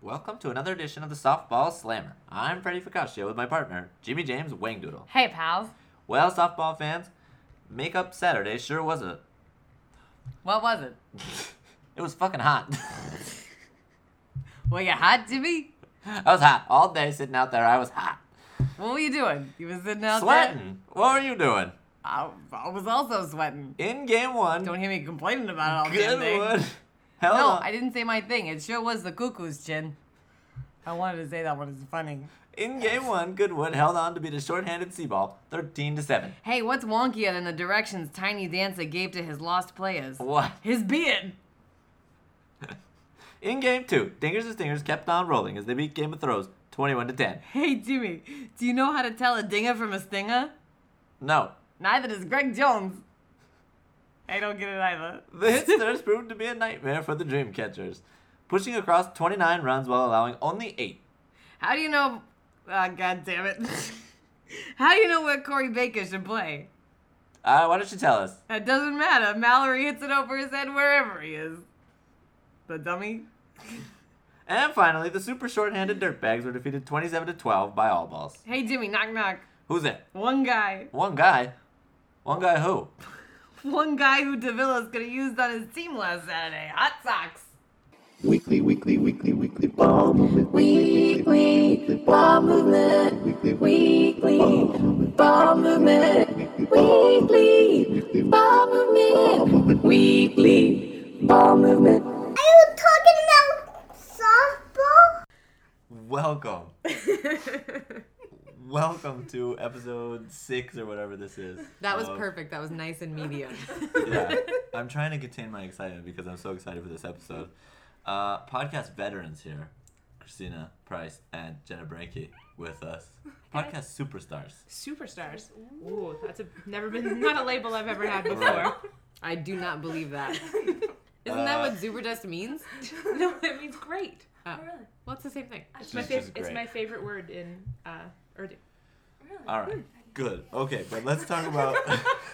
Welcome to another edition of the Softball Slammer. I'm Freddie Ficaccio with my partner, Jimmy James Wangdoodle. Hey, pals. Well, softball fans, Makeup Saturday sure was a. What was it? It was fucking hot. Were you hot, Jimmy? I was hot all day sitting out there. I was hot, What were you doing? You was sitting out there? sweating. What were you doing? I, I was also sweating. In game one, Don't hear me complaining about it all damn day. Hell No, no. I didn't say my thing. It sure was the cuckoo's chin. I wanted to say that one. is funny. In game one, Goodwood held on to beat a short-handed Seaball, thirteen to seven. Hey, what's wonkier than the directions Tiny Dancer gave to his lost players? What? His beard. In game two, Dingers and Stingers kept on rolling as they beat Game of Throws, twenty-one to ten. Hey, Jimmy, do you know how to tell a dinger from a stinger? No, Neither does Greg Jones. I don't get it either. The Hitsters proved to be a nightmare for the Dreamcatchers, pushing across 29 runs while allowing only 8. How do you know? Ah, God damn it. How do you know where Corey Baker should play? Uh, why don't you tell us? It doesn't matter. Mallory hits it over his head wherever he is. The dummy. And finally, the super short-handed Dirtbags were defeated 27 to 12 by All Balls. Hey, Jimmy, knock knock. Who's it? One guy. One guy. One guy who? One guy who Davila's gonna use on his team last Saturday. Hot Sox. Weekly, weekly, weekly, weekly ball movement. Weekly ball movement. Weekly ball movement. Weekly ball movement. Weekly ball movement. Are you talking about softball? Welcome. Welcome to episode 6 or whatever this is. That was of- perfect. That was nice and medium. Yeah. I'm trying to contain my excitement because I'm so excited for this episode. Uh, podcast veterans here. Christina Price and Jenna Branke with us. Podcast superstars. Superstars. Ooh, that's a never been not a label I've ever had before. Right. I do not believe that. Isn't that Uh, what Zuberdust means? no, it means great. Oh. Really? Well, it's the same thing. It's my Which fav- it's my favorite word in uh, Urdu. All right. Good. Okay, but let's talk about.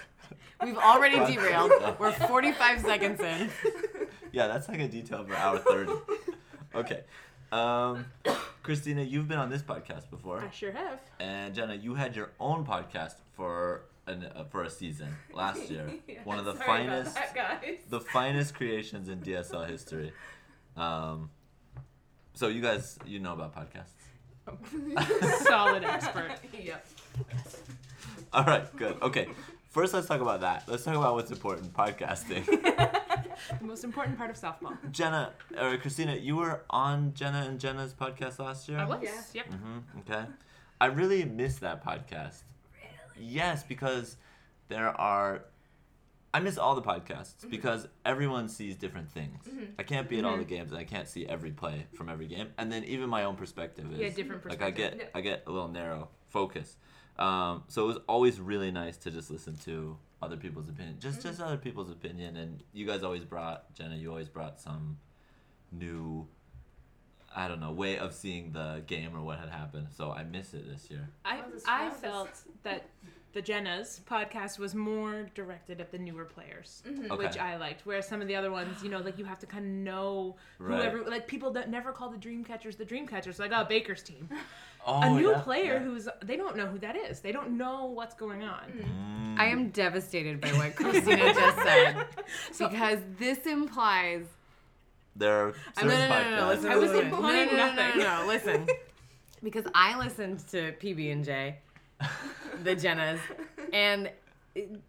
We've already Podcast. derailed. We're 45 seconds in. yeah, that's like a detail for hour 30. Okay. Um, Christina, you've been on this podcast before, I sure have. and Jenna, you had your own podcast for an uh, for a season last year. One of the Sorry about finest, that, guys. the finest creations in DSL history. Um, so you guys, you know about podcasts. Solid expert. Yep. All right, good. Okay, first let's talk about that. Let's talk about what's important, podcasting. The most important part of softball. Jenna or Christina, you were on Jenna and Jenna's podcast last year. I was. Yep. hmm Okay. I really miss that podcast. Really? Yes, because there are. I miss all the podcasts Mm-hmm. because everyone sees different things. I can't be at all the games and I can't see every play from every game. And then even my own perspective is Yeah, different like I perspective. get I get a little narrow focus. Um, so it was always really nice to just listen to other people's opinion, just Mm-hmm. just other people's opinion. And you guys always brought Jenna. You always brought some new, I don't know, way of seeing the game or what had happened. So I miss it this year. I was I felt that the Jenna's podcast was more directed at the newer players, Okay. which I liked. Whereas some of the other ones, you know, like you have to kind of know Right. whoever, like people that never call the Dreamcatchers the Dreamcatchers, like oh Baker's team. Oh, a new yeah, player yeah. who's they don't know who that is. They don't know what's going on. Mm. I am devastated by what Christina just said. because this implies. There are No, certain no, no, no, no, podcasts. listen, I was listen. implying no, no, no, nothing. No, no, no, listen. Because I listened to PB and J, the Jennas, and it-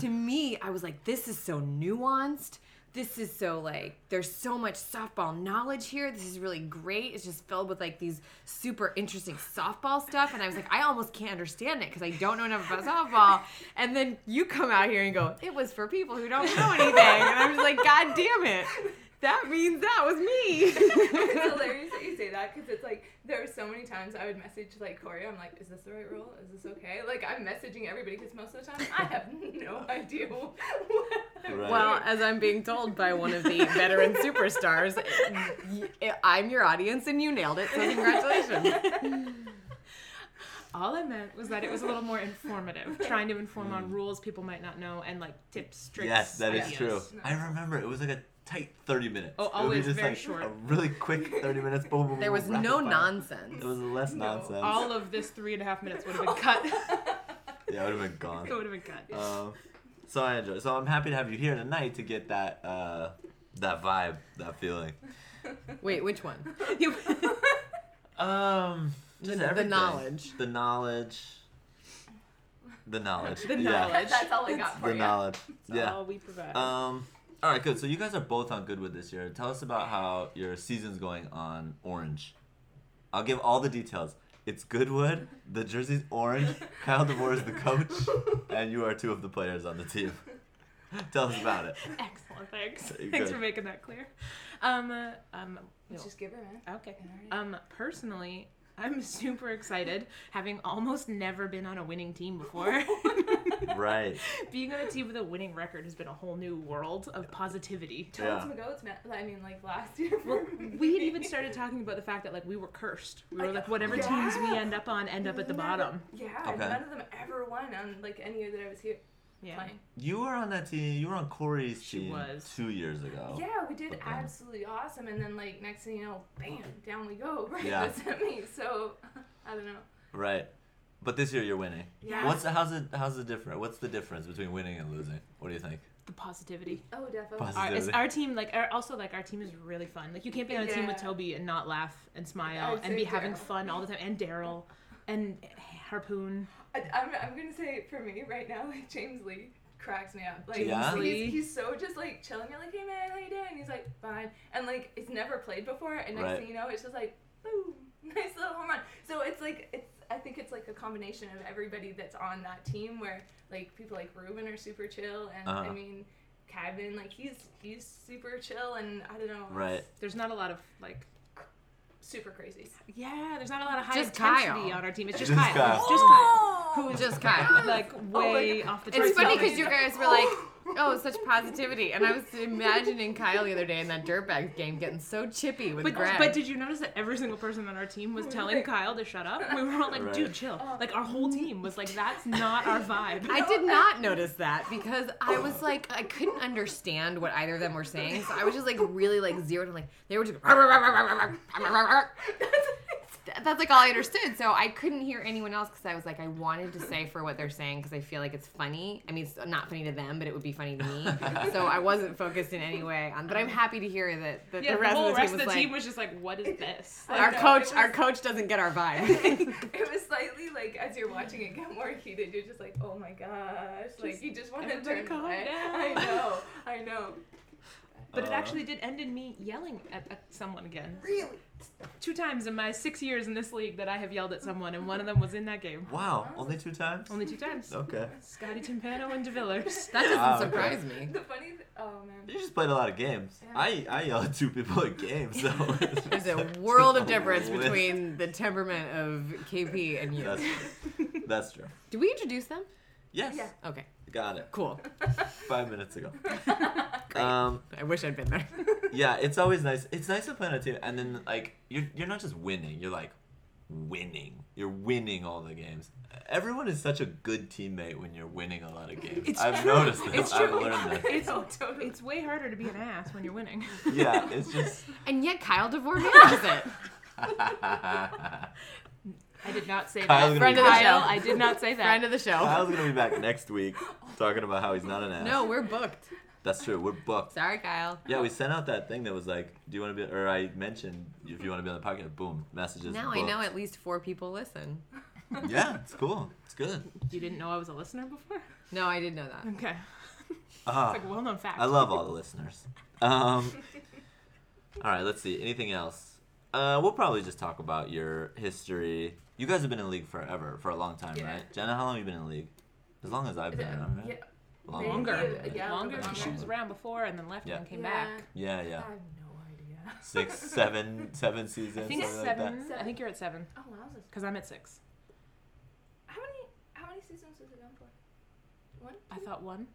to me, I was like, this is so nuanced. This is so like, there's so much softball knowledge here. This is really great. It's just filled with like these super interesting softball stuff. And I was like, I almost can't understand it because I don't know enough about softball. And then you come out here and go, it was for people who don't know anything. And I'm just like, God damn it. That means that was me. it's hilarious that you say that because it's like there are so many times I would message like Corey. I'm like, is this the right rule? Is this okay? Like I'm messaging everybody because most of the time I have no idea what. Right. Well, as I'm being told by one of the veteran superstars, I'm your audience and you nailed it, so congratulations. All I meant was that it was a little more informative, trying to inform on mm. rules people might not know and like tips, tricks. Yes, that is ideas. true. I remember it was like a tight 30 minutes. Oh, It would be always just very like short. A really quick 30 minutes. Boom, boom, boom, There was boom, no nonsense. It was less No. nonsense. All of this three and a half minutes would have been cut. yeah, it would have been gone. it would have been cut. Um, so I enjoy. So I'm happy to have you here tonight to get that uh, that vibe, that feeling. Wait, which one? You- Um, The- just the everything. knowledge. The knowledge. The knowledge. The yeah. knowledge. That's all I got for The you. knowledge. That's Yeah. all we provide. Um. All right, good. So you guys are both on Goodwood this year. Tell us about how your season's going on Orange. I'll give all the details. It's Goodwood. The jersey's orange. Kyle DeVore is the coach, and you are two of the players on the team. Tell us about it. Excellent. Thanks. You're Thanks good. for making that clear. Um. uh, um. Let's just give her, man. Okay. Um. Personally, I'm super excited, having almost never been on a winning team before. Right. Being on a team with a winning record has been a whole new world of positivity. Toads Yeah. and goats, man. I mean, like last year. Well, we had even started talking about the fact that like we were cursed. We were like whatever teams we end up on end up at the Never- bottom. Yeah, Okay. none of them ever won on like any year that I was here Yeah. playing. You were on that team. You were on Corey's She team was. two years ago. Yeah, we did Okay. absolutely awesome, and then like next thing you know, bam, down we go right Yeah. yeah. me. So I don't know. Right. But this year you're winning. Yeah. What's the, how's it how's the different? What's the difference between winning and losing? What do you think? The positivity. Oh, definitely. Posi- Our, our team, like, our, also like our team is really fun. Like, you can't be on a team with Toby and not laugh and smile I'd and say be having fun all the time. And Daryl, and Harpoon. I, I'm, I'm gonna say for me right now, like James Lee cracks me up. Like Yeah? He's, he's so just like chilling. You're like, hey man, how you doing? He's like, fine. And like it's never played before, and next Right. thing you know, it's just like, boom, nice little home run. So it's like it's. I think it's like a combination of everybody that's on that team, where like people like Ruben are super chill, and Uh-huh. I mean, Kevin, like he's he's super chill, and I don't know, Right. There's not a lot of like, super crazy. yeah, there's not a lot of high Just intensity Kyle. on our team. It's just, Just Kyle. Kyle. Just Kyle. Who just Kyle? Like oh way off the It's funny because you guys were like, "Oh, such positivity," and I was imagining Kyle the other day in that dirtbag game getting so chippy with But, Greg. but did you notice that every single person on our team was telling Kyle to shut up? We were all like, Right. dude, chill. Like, our whole team was like, that's not our vibe. I did not notice that because I was like, I couldn't understand what either of them were saying, so I was just like really like zeroed and like they were just. That's like all I understood, so I couldn't hear anyone else because I was like, I wanted to say for what they're saying because I feel like it's funny. I mean, it's not funny to them, but it would be funny to me. so I wasn't focused in any way on. But I'm happy to hear that, that yeah, the rest whole of the team rest was of the like, team was just like, what is this? I our know, coach, it our coach doesn't get our vibe. it was slightly like as you're watching it get more heated, you're just like, oh my gosh, like you just want to turn calm away. down. I know, I know. But it Uh, actually did end in me yelling at, at someone again. Really? Two times in my six years in this league that I have yelled at someone, and one of them was in that game. Wow. Only two times. Only two times. Okay. Scotty Timpano and DeVillers. That doesn't okay. surprise me. The funny, th- oh man. You just played a lot of games. Yeah. I I yell at two people at games, so There's a world of difference between the temperament of KP and you. That's true. That's true. Did we introduce them? Yes. Yeah. Okay, Got it. cool. Five minutes ago. Great. Um. I wish I'd been there. Yeah. It's always nice. It's nice to play on a team, and then like you're you're not just winning. You're like winning. You're winning all the games. Everyone is such a good teammate when you're winning a lot of games. It's I've true. noticed this. It's I've true. learned this. It's, No, totally. it's way harder to be an ass when you're winning. Yeah. It's just. And yet Kyle DeVore manages it. I did not say Kyle's that. gonna Friend of the back. show. I did not say that. Friend of the show. Kyle's gonna be back next week talking about how he's not an ass. No, we're booked. That's true. We're booked. Sorry, Kyle. Yeah, we sent out that thing that was like, "Do you want to be?" Or I mentioned if you want to be on the podcast. Boom, messages. Now I know at least four people listen. Yeah, it's cool. It's good. You didn't know I was a listener before? No, I didn't know that. Okay. Ah, It's like a well known fact. I love all the listeners. Um, all right, let's see. Anything else? Uh, we'll probably just talk about your history. You guys have been in the league forever, for a long time, Yeah. right? Jenna, how long have you been in the league? As long as I've Is been it- around, right? yeah, Long- maybe, Longer. Yeah, yeah, Longer. longer. She was around before and then left Yeah. and then came yeah. back. Yeah, yeah. I have no idea. Six, seven, seven seasons. I think it's something like that. seven. I think you're at seven Oh, wowzers. because I'm at six. How many, how many seasons was it on for? One? I thought one, How many?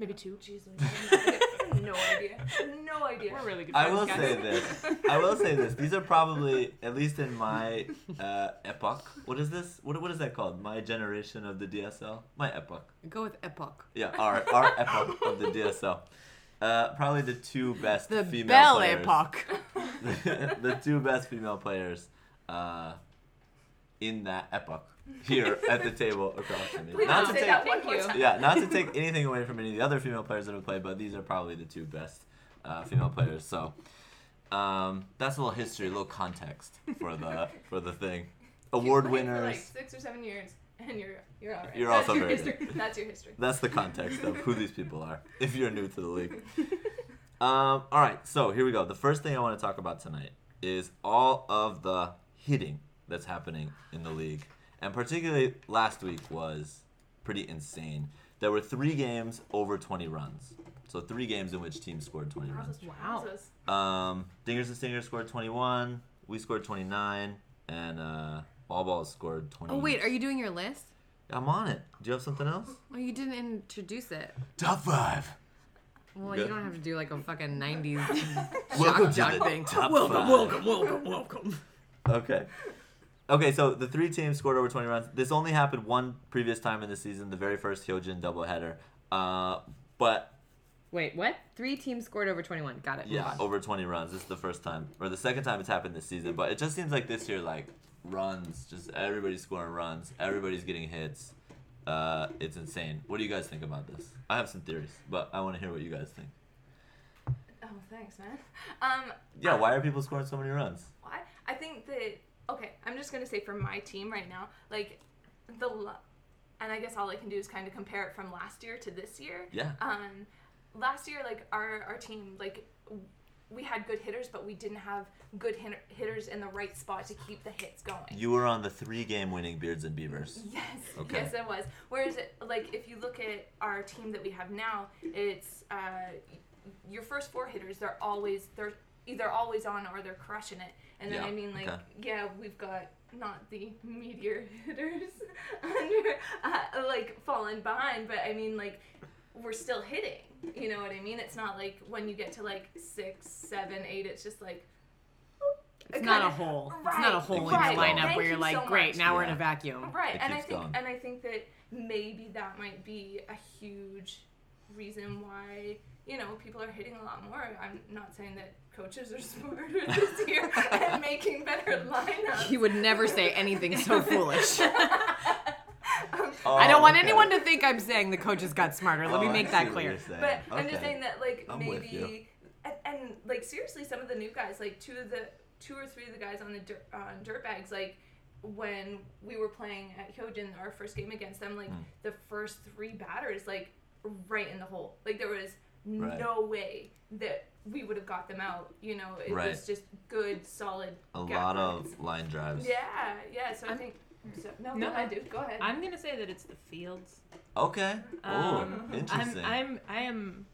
Maybe two. Jeez, I no idea. No idea. We're really good I will guys. say this. I will say this. These are probably, at least in my uh, epoch. What is this? What, what is that called? My generation of the DSL. My epoch. Go with Epoch. Yeah, our our epoch of the DSL. Uh, probably the two best The female Belle players. Epoque. the two best female players uh, in that epoch here at the table across from me. Please Not to say take that one Thank you. yeah, not to take anything away from any of the other female players that have played, but these are probably the two best uh, female players. So um, that's a little history, a little context for the for the thing. Award winners. For like six or seven years, and you're you're all right. You're That's also your very history. That's your history. That's the context of who these people are. If you're new to the league. Um, all right, so here we go. The first thing I want to talk about tonight is all of the hitting that's happening in the league, and particularly last week was pretty insane. There were three games over 20 runs, so three games in which teams scored 20 runs. Wow. Um, Dingers and Stingers scored 21. We scored 29, and uh, Ball Balls scored 20. Oh wait, are you doing your list? I'm on it. Do you have something else? Well, you didn't introduce it. Top five. Well, Good. you don't have to do like a fucking '90s Welcome to jock the thing. top welcome, five. welcome, welcome, welcome. Okay. Okay, so the three teams scored over 20 runs. This only happened one previous time in the season, the very first Hyojin doubleheader. Uh, but Wait, what? Three teams scored over 21. Got it. Yeah, over 20 runs. This is the first time, or the second time it's happened this season. But it just seems like this year, like runs, just everybody's scoring runs, everybody's getting hits. Uh, it's insane. What do you guys think about this? I have some theories, but I want to hear what you guys think. Oh, thanks, man. Um, Yeah, why are people scoring so many runs? why? I think that okay. I'm just gonna say for my team right now, like the, and I guess all I can do is kind of compare it from last year to this year. Yeah. Um, last year, like our our team, like we had good hitters, but we didn't have good hit- hitters in the right spot to keep the hits going. You were on the three-game winning Beards and Beavers. Yes, Okay. yes, it was. Whereas, like, if you look at our team that we have now, it's uh, your first four hitters. They're always they're either always on or they're crushing it. And then Yeah, I mean, like, okay. yeah, we've got not the meteor hitters under uh, like falling behind, but I mean, like, we're still hitting. You know what I mean? It's not like when you get to like six, seven, eight. It's just like. It's not a kinda- hole. It's not a hole in your lineup Thank where you're you like, so great, much. now we're in a vacuum. Right, It and I think going. and I think that maybe that might be a huge reason why you know people are hitting a lot more. I'm not saying that coaches are smarter this year and making better lineups. He would never say anything so foolish. Oh, I don't want okay. anyone to think I'm saying the coaches got smarter. Let Oh, me make that clear. you're saying. But I'm just saying that like I'm with you. maybe and, and like seriously, some of the new guys, like two of the two or three of the guys on the dirt, on dirt bags, like when we were playing at Hyojin, our first game against them, like Hmm. the first three batters, like right in the hole. Like there was Right. no way that we would have got them out. You know, it Right. was just good, solid. A lot runs. of line drives. Yeah, yeah. So i I'm- think. So, no, No, go ahead, dude. Go ahead. I'm gonna say that it's the fields. Okay. Oh, Um, interesting. I'm I'm I am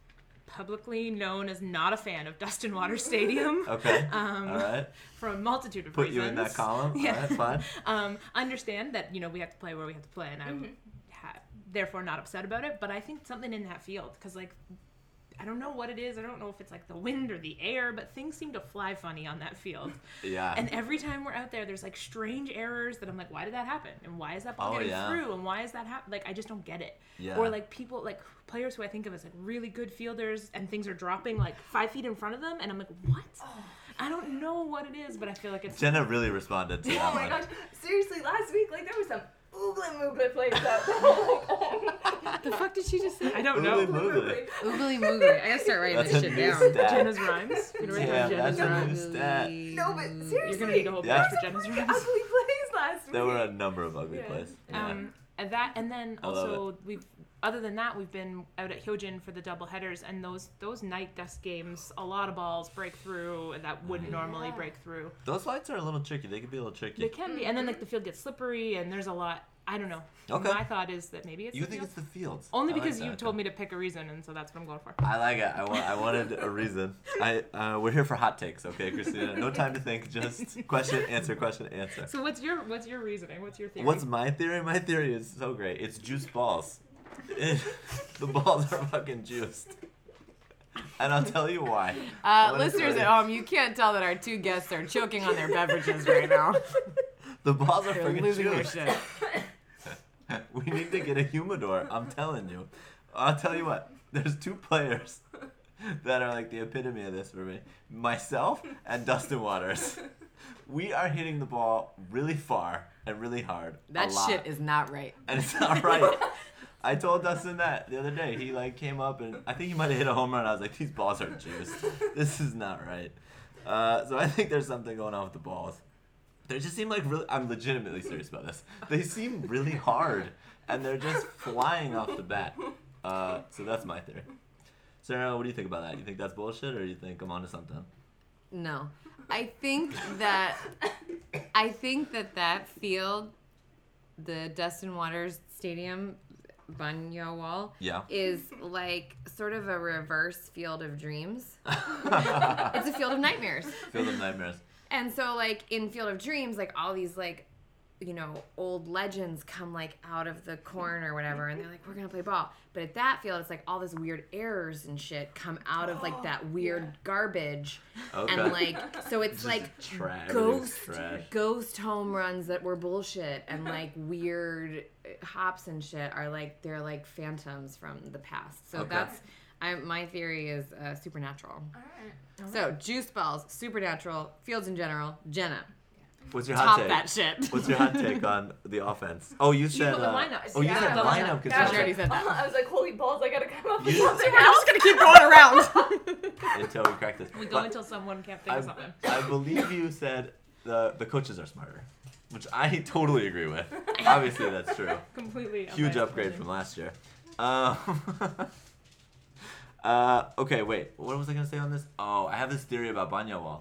publicly known as not a fan of Dustin Water Stadium. okay. Um, All right. for a multitude of Put reasons. you in that column. Yeah. All right, fine. um, understand that you know we have to play where we have to play, and I'm Mhm. ha- therefore not upset about it. But I think something in that field, because like I don't know what it is. I don't know if it's like the wind or the air, but things seem to fly funny on that field. Yeah. And every time we're out there, there's like strange errors that I'm like, why did that happen? And why is that ball Oh, getting yeah. through? And why is that happen? Like I just don't get it. Yeah. Or like people like players who I think of as like really good fielders and things are dropping like five feet in front of them, and I'm like, what? Oh. I don't know what it is, but I feel like it's Jenna really responded to oh that Oh my one. gosh! Seriously, last week, like there was some oogly moogly plays out there. I'm like, oh. The fuck did she just say? I don't Oogly know. moogly. Oogly moogly. I gotta start writing That's this a shit new down. stat. Jenna's rhymes. You know, write down Jenna's that's a rhymes. new stat. No, but seriously, You're gonna need a whole page Yeah. for Jenna's ugly rhymes. plays last week. There were a number of ugly Yeah. plays. Yeah. Um, and that, and then also we've. Other than that, we've been out at Hyojin for the double headers, and those those night dust games, a lot of balls break through that wouldn't normally Yeah. break through. Those lights are a little tricky. They can be a little tricky. They can be, and then like the field gets slippery, and there's a lot. I don't know. Okay. My thought is that maybe it's you the think field. it's the fields? only I like because you that. told me to pick a reason, and so that's what I'm going for. I like it. I, wa- I wanted a reason. I uh, we're here for hot takes, okay, Christina? No time to think. Just question, answer, question, answer. So what's your what's your reasoning? What's your theory? What's my theory? My theory is so great. It's juice balls. The balls are fucking juiced. And I'll tell you why. Uh, listeners at home, you can't tell that our two guests are choking on their beverages right now. The balls are They're fucking losing their juiced. shit. We need to get a humidor. I'm telling you. I'll tell you what. There's two players that are like the epitome of this for me. Myself and Dustin Waters. We are hitting the ball really far and really hard. a That lot. shit is not right. and it's not right. I told Dustin that the other day. He like came up and I think he might have hit a home run. I was like, these balls are juiced. This is not right. Uh, so I think there's something going on with the balls. They just seem like really. I'm legitimately serious about this. They seem really hard, and they're just flying off the bat. Uh, so that's my theory. Sarah, what do you think about that? You think that's bullshit, or you think I'm onto something? No. I think that I think that that field, the Dustin Waters Stadium, Banyawal, Yeah. is like sort of a reverse field of dreams. it's a field of nightmares. Field of nightmares. And so like in Field of Dreams, like all these like you know, old legends come like out of the corn or whatever and they're like, We're gonna play ball. But at that field it's like all this weird errors and shit come out of like that weird garbage. Okay. And like so it's Just like trash. ghost Trash. ghost home runs that were bullshit and like weird uh, hops and shit are like they're like phantoms from the past. So Okay. that's I, my theory is uh, supernatural. All right. So juice balls, supernatural, fields in general, Jenna, What's your hot top take? that shit. What's your hot take on the offense? Oh, you said. put the uh, lineups. Oh, you Yeah. said The lineup lineup. because Yeah, She already said that. I was like, holy balls, I gotta come up with You- something We're else. just gonna keep going around. Until we crack this. We go But until someone can't think I, of something. I believe you said the the coaches are smarter, which I totally agree with. Obviously, that's true. Completely. Huge upgrade opinion. from last year. Um, uh, okay, wait. What was I gonna say on this? Oh, I have this theory about Banyawal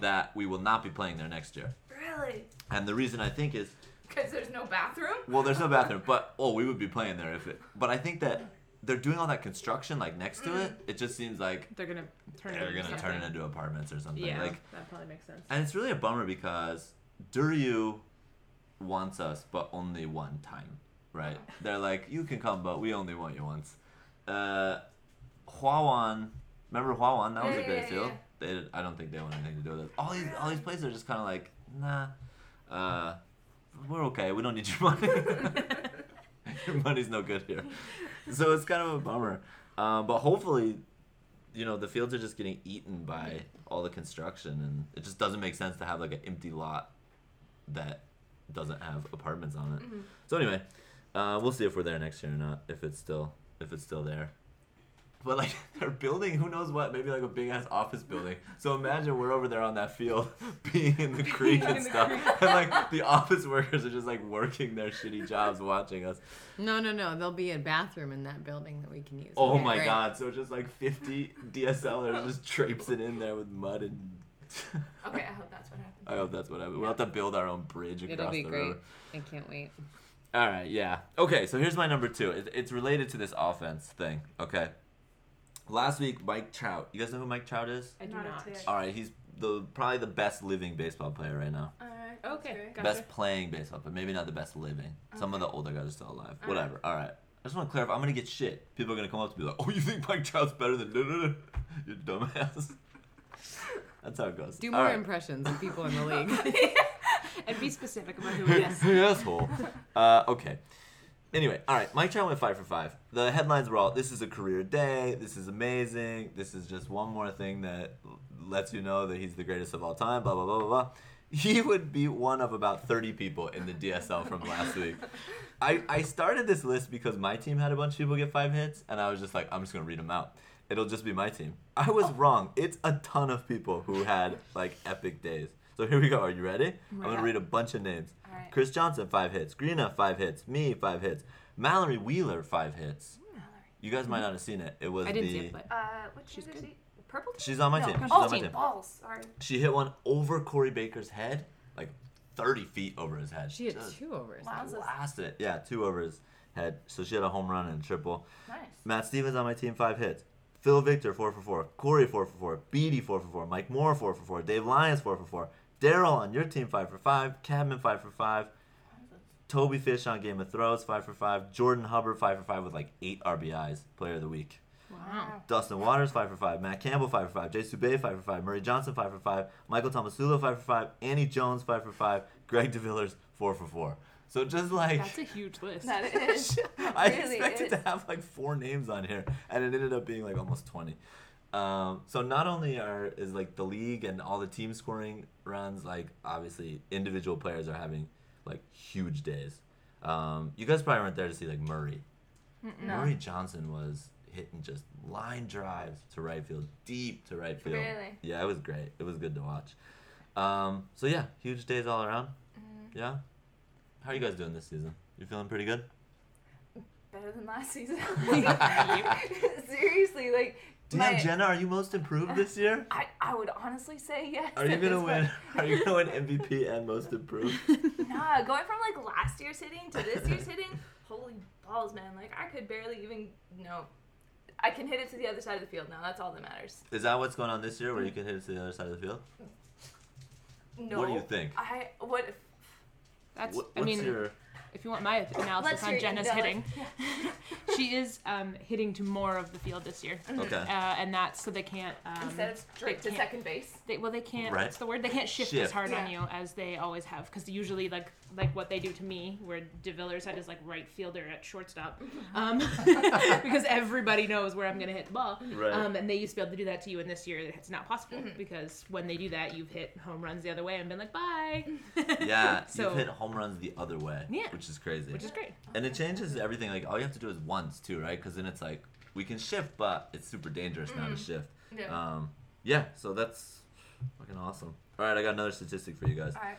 that we will not be playing there next year, Really? and the reason I think is Because there's no bathroom? well, there's no bathroom, but oh, we would be playing there if it. But I think that they're doing all that construction like next to it. It just seems like They're gonna turn. it they're into gonna turn it into apartments or something. Yeah, Like that probably makes sense. And it's really a bummer because Duryu wants us, but only one time, right? They're like, you can come, but we only want you once. Uh, Huawan, remember Huawan? That was Yeah, a great yeah, field. yeah. They, I don't think they want anything to do with it. All these, all these places are just kind of like, nah, uh, we're okay. We don't need your money. your money's no good here. So it's kind of a bummer. Um, but hopefully, you know, the fields are just getting eaten by all the construction, and it just doesn't make sense to have like an empty lot that doesn't have apartments on it. So anyway, uh, we'll see if we're there next year or not. If it's still if it's still there. But like they're building, who knows what? Maybe like a big ass office building. So imagine we're over there on that field, being in the creek and stuff, and like the office workers are just like working their shitty jobs, watching us. No, no, no. There'll be a bathroom in that building that we can use. Oh Okay, my great. god! So just like 50 DSLers just traipsing in there with mud and. Okay, I hope that's what happened. I hope that's what happens. We'll have to build our own bridge across It'll be the great. river. I can't wait. All right, yeah. Okay, so here's my number two. It's related to this offense thing. Okay. Last week, Mike Trout. You guys know who Mike Trout is? I do Not not. All right, he's the probably the best living baseball player right now. Alright. Okay. Gotcha. Best playing baseball, but maybe not the best living. Some of the older guys are still alive. All Whatever. All right. I just want to clarify. I'm gonna get shit. People are gonna come up to me like, "Oh, you think Mike Trout's better than you dumbass?" That's how it goes. Do All more right. impressions of people in the league. And be specific about who it is. asshole. Uh, okay. Anyway, all right. Mike Trout went five for five. The headlines were all: "This is a career day. This is amazing. This is just one more thing that lets you know that he's the greatest of all time." Blah blah blah blah blah. He would be one of about thirty people in the DSL from last week. I I started this list because my team had a bunch of people get five hits, and I was just like, I'm just gonna read them out. It'll just be my team. I was wrong. It's a ton of people who had like epic days. So here we go. Are you ready? I'm gonna read a bunch of names. Alright. Chris Johnson, five hits. Greena, five hits. Me, five hits. Mallory Wheeler, five hits. Mallory. You guys might not have seen it. It was I didn't the. see it, but Uh, what She's is good. he? Purple team? She's on my No. team. She's oh, on my team. balls. Sorry. She hit one over Corey Baker's head, like 30 feet over his head. She had Just two overs. Wowzers. blasted it. Yeah, two over his head. So she had a home run and a triple. Nice. Matt Stevens on my team, five hits. Phil Victor, four for four. Corey, four for four. Beatty, four for four. Mike Moore, four for four. Dave Lyons, four for four. Daryl on your team, five for five. Cadman, five for five. Toby Fish on Game of Thrones, five for five. Jordan Hubbard, five for five with like eight RBIs, player of the week. wow. Dustin Waters, five for five. Matt Campbell, five for five. Jay Subay, five for five. Murray Johnson, five for five. Michael Tomasula, five for five. Annie Jones, five for five. Greg DeVillers, four for four. So just like That's a huge list. That is. I really expected is. to have like four names on here, and it ended up being like almost twenty. Um, so not only are is like the league and all the team scoring runs, like obviously individual players are having like huge days. Um, you guys probably weren't there to see like Murray. No. Murray Johnson was hitting just line drives to right field, deep to right field. Really? Yeah, it was great. It was good to watch. Um, so yeah, huge days all around. Mm-hmm. Yeah. How are you guys doing this season? You feeling pretty good? Better than last season. Seriously, like Damn, my- Jenna, are you most improved this year? I, I would honestly say yes. Are you gonna win? Are you gonna win MVP and most improved? Nah, going from like last year's hitting to this year's hitting, holy balls, man! Like I could barely even no. I can hit it to the other side of the field now. That's all that matters. Is that what's going on this year, where you can hit it to the other side of the field? No. What do you think? I what? That's. What, I mean, your? If you want my analysis Let's on hear- Jenna's no, hitting, she is um, hitting to more of the field this year, Okay. uh, and that's so they can't. Um, Instead of straight they to can't- second base. They, well, they can't. Right. What's the word? They can't shift, Shift. as hard on you as they always have, because usually, like like what they do to me, where DeVillers had his like right fielder at shortstop, um, because everybody knows where I'm gonna hit the ball. Right. Um, and they used to be able to do that to you, and this year it's not possible because when they do that, you've hit home runs the other way and been like, bye. Yeah, so you've hit home runs the other way. Yeah. Which is crazy. which is great. And it changes everything. Like all you have to do is once too, right? Because then it's like we can shift, but it's super dangerous now to shift. Yeah. Um, yeah. So that's fucking awesome. All right, I got another statistic for you guys. all right.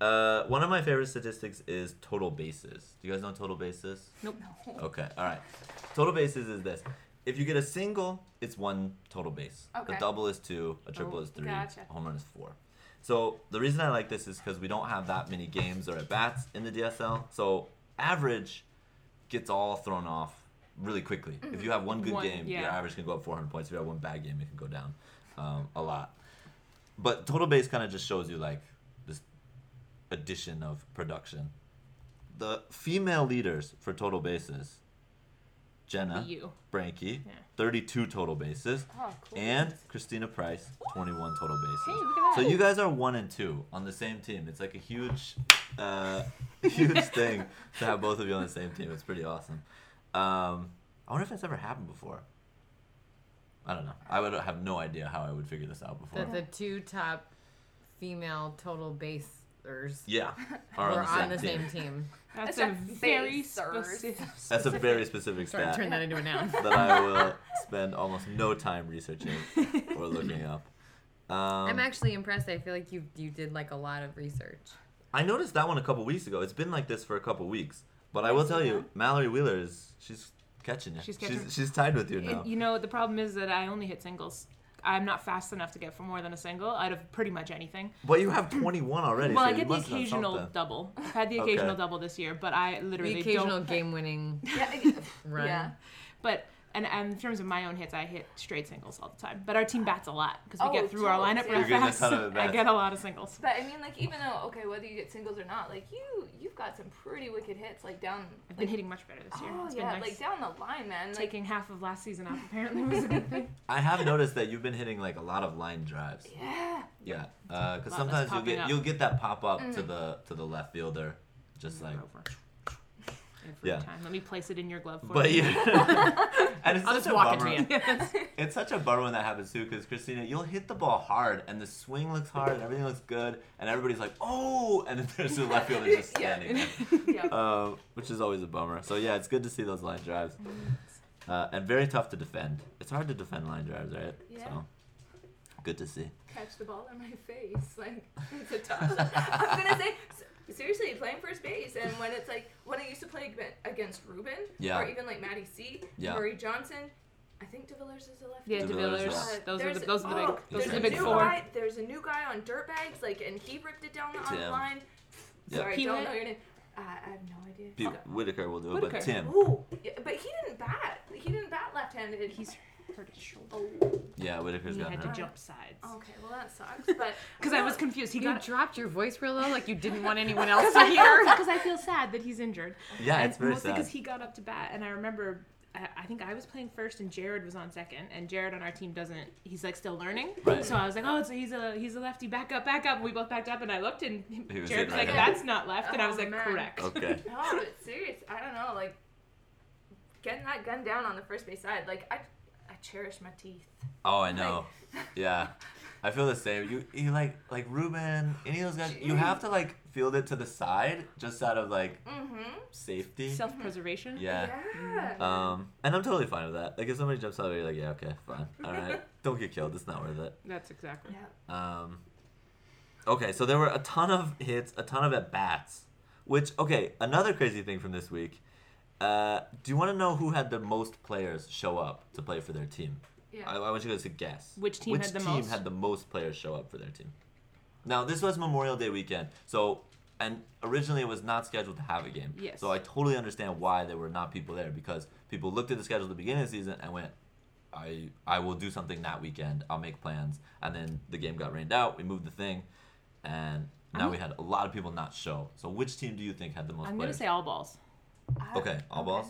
Uh, one of my favorite statistics is total bases. Do you guys know total bases? Nope. Okay, all right. Total bases is this. If you get a single, it's one total base. Okay. A double is two. A triple Oh, is three. gotcha. A home run is four. So the reason I like this is because we don't have that many games or at bats in the DSL. So average gets all thrown off really quickly. If you have one good One- game, your average can go up 400 points. If you have one bad game, it can go down um, a lot. But total base kind of just shows you like addition of production. The female leaders for total bases, Jenna You. Branky, Yeah. 32 total bases, Oh, cool. and Christina Price, 21 total bases. Hey, So you guys are one and two on the same team. It's like a huge, uh, huge thing to have both of you on the same team. It's pretty awesome. Um, I wonder if that's ever happened before. I don't know. I would have no idea how I would figure this out before. The, the two top female total basers yeah, are were on the same team. same team. That's That's a a very specific. That's a very specific Sorry, stat turn that into a noun. that I will spend almost no time researching or looking up. Um, I'm actually impressed. I feel like you you did like a lot of research. I noticed that one a couple weeks ago. It's been like this for a couple weeks. But I will tell you, Mallory Wheeler is she's catching it. She's She's catching- she's, tied with you now. You know, the problem is that I only hit singles. I'm not fast enough to get for more than a single out of pretty much anything. But you have 21 already. Well, so I get the occasional double. I've had the Okay. occasional double this year, but I literally The occasional game-winning Yeah. run. Yeah. But and, and in terms of my own hits, I hit straight singles all the time. But our team bats a lot because we Oh, get through our lineup Yeah. real You're a fast. ton of I get a lot of singles. But I mean, like, even though okay, whether you get singles or not, like you, you've got some pretty wicked hits, like down. I've been hitting much better this year. Oh It's yeah, been nice. like down the line, man. Like, Taking half of last season off apparently was a good thing. I have noticed that you've been hitting like a lot of line drives. yeah. Yeah, because uh, Lot sometimes you'll get up. you'll get that pop up Mm-hmm. to mm. the to the left fielder, just mm. like. over. Every Yeah. time. Let me place it in your glove for But you. yeah, and it's I'll such just a walk bummer. it to you. It's such a bummer when that happens too, because Christina, you'll hit the ball hard, and the swing looks hard, and everything looks good, and everybody's like, "Oh!" and then there's the left fielder just Yeah. standing there, Yeah. um, which is always a bummer. So yeah, it's good to see those line drives, uh, and very tough to defend. It's hard to defend line drives, right? Yeah. So good to see. Catch the ball in my face, like it's a tough. I'm gonna say. S- Seriously, playing first base, and when it's like when I used to play against Ruben, Yeah. or even like Maddie C, Yeah. Murray Johnson, I think DeVillers is a lefty. Yeah, De De Villers, Villers. yeah. Uh, Those are there's- the those are the oh, big those there's are the a big new four. Guy, there's a new guy on dirt bags, like, and he ripped it down the Tim. line. Yeah. Sorry, Pee don't know your name. Uh, I have no idea. Pete Whitaker will do it, but Tim, Ooh, yeah, but he didn't bat. He didn't bat left-handed. He's hurt his shoulder. Oh, yeah, Whitaker's He got had to jump sides. Oh, okay. Well, that sucks. But Because I was confused. He You got dropped your voice real low, like you didn't want anyone else to hear. because I feel sad that he's injured. Yeah, And it's very mostly sad. because he got up to bat, and I remember. I I think I was playing first and Jared was on second, and Jared on our team doesn't. He's like still learning, Right. so I was like, "Oh, so he's a he's a lefty. Back up, back up." And we both backed up, and I looked, and He was Jared was like, right at "That's not left," and I oh, was Oh, like, man. "Correct." Okay. no, but serious. I don't know. Like getting that gun down on the first base side. Like I, I cherish my teeth. Oh, I know. Yeah. I feel the same. You you like like Ruben, any of those guys. You have to like field it to the side just out of like Mm-hmm. safety. Self preservation. Yeah. Yeah. Um, and I'm totally fine with that. Like if somebody jumps out, you're like, yeah, okay, fine, all right. Don't get killed. It's not worth it. That's exactly. yeah. Um, okay, so there were a ton of hits, a ton of at bats. Which okay, another crazy thing from this week. Uh, do you want to know who had the most players show up to play for their team? Yeah. I, I want you guys to guess. Which team Which had the team most? had the most players show up for their team? Now this was Memorial Day weekend, so and originally it was not scheduled to have a game. Yes. So I totally understand why there were not people there because people looked at the schedule at the beginning of the season and went, I I will do something that weekend. I'll make plans. And then the game got rained out. We moved the thing, and now I'm- we had a lot of people not show. So which team do you think had the most I'm gonna players? say all balls. I- okay, all balls.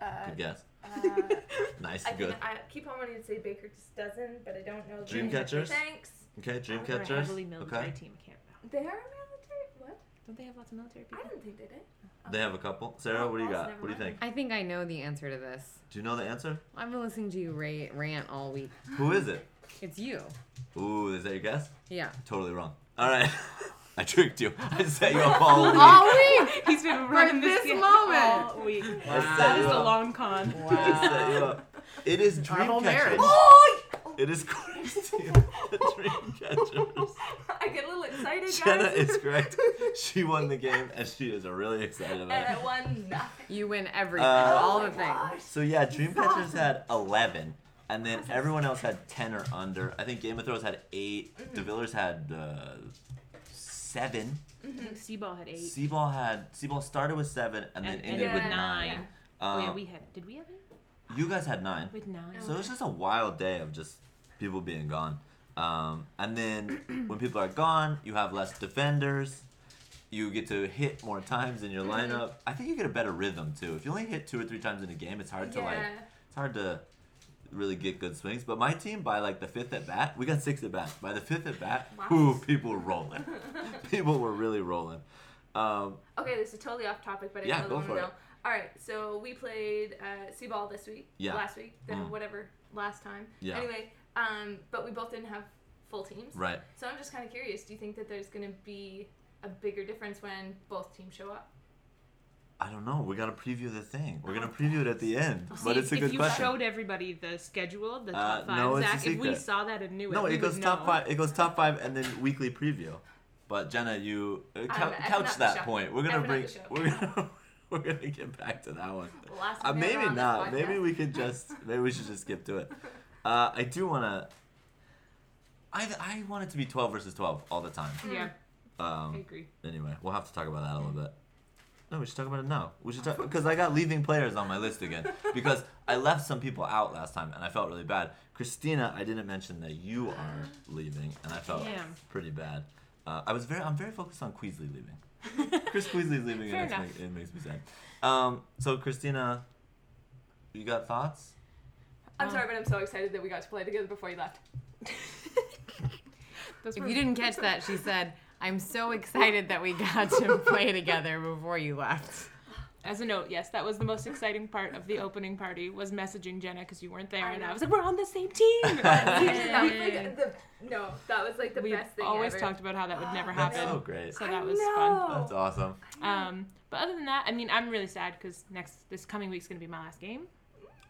Uh, Good guess. uh, Nice, I good. think I keep on wanting to say Baker just doesn't, but I don't know. the Dream answer. catchers? Thanks. Okay, dream They're a catchers. heavily military Okay, team. I can't. They are military. What? Don't they have lots of military people? I didn't think they did. they have a couple. Sarah, what do you Oh, got? What do you think? I think I know the answer to this. Do you know the answer? I've been listening to you ra- rant all week. Who is it? It's you. Ooh, is that your guess? Yeah. Totally wrong. All right, I tricked you. I set you up all week. All week. He's been running this game moment. all week. Wow. That set is you the up. long con. I set you up. It is Our whole Dreamcatchers. Oh! It is Corey's team, the Dreamcatchers. I get a little excited, guys. Jenna is correct. She won the game, and she is really excited and about I it. won nothing. You win everything. Uh, all Oh the things. So yeah, Dreamcatchers had 11, and then everyone else had 10 or under. I think Game of Thrones had 8. Mm-hmm. De Villers had uh, 7. I think Seaball had eight. Seaball had Seaball started with 7 and then And ended ended with with 9. nine. oh yeah, Um, we had. Did we have eight? you guys had 9. With nine. So it was just a wild day of just people being gone. Um, and then when people are gone, you have less defenders. You get to hit more times in your Mm-hmm. lineup. I think you get a better rhythm too. If you only hit two or three times in a game, it's hard to like Yeah. it's hard to really get good swings. But my team by like the fifth at bat, we got six at bats. By the fifth at bat, Wow. whoo, people were rolling. people were really rolling. Um, Okay, this is totally off topic, but I Yeah, really go for to it. know. All right, so we played uh, Seaball this week. Yeah. Last week, then Mm. whatever last time. Yeah. Anyway, um, but we both didn't have full teams. right. So I'm just kind of curious. Do you think that there's going to be a bigger difference when both teams show up? I don't know. We gotta preview the thing. We're gonna preview it at the end. See, but it's a if good you question. showed everybody the schedule, the Uh, top five, no, it's a Zach, if we secret. saw that and knew it, No, we it goes would top know. five. It goes top five, and then weekly preview. But Jenna, you uh, cou- couch the that show. point. We're gonna up bring. the show. We're gonna. We're gonna get back to that one. Last Uh, maybe on this not. Maybe podcast. we could just. Maybe we should just skip to it. Uh, I do wanna. I I want it to be twelve versus twelve all the time. Yeah, I Um. agree. Anyway, we'll have to talk about that a little bit. No, we should talk about it now. We should talk because I got leaving players on my list again because I left some people out last time and I felt really bad. Christina, I didn't mention that you are leaving and I felt Damn. pretty bad. Uh, I was very, I'm very focused on Queasley leaving. Chris Queasley's leaving Fair and it makes, it makes me sad. Um, so Christina, you got thoughts? I'm Um, sorry, but I'm so excited that we got to play together before you left. If you didn't catch that, she said, I'm so excited that we got to play together before you left. As a note, yes, that was the most exciting part of the opening party was messaging Jenna because you weren't there, I and I was like, "We're on the same team." that was like the, no, that was like the we best thing ever. We always ever. talked about how that would never That's happen. so great. So I that was know. fun. That's awesome. Um, but other than that, I mean, I'm really sad because next this coming week's gonna be my last game.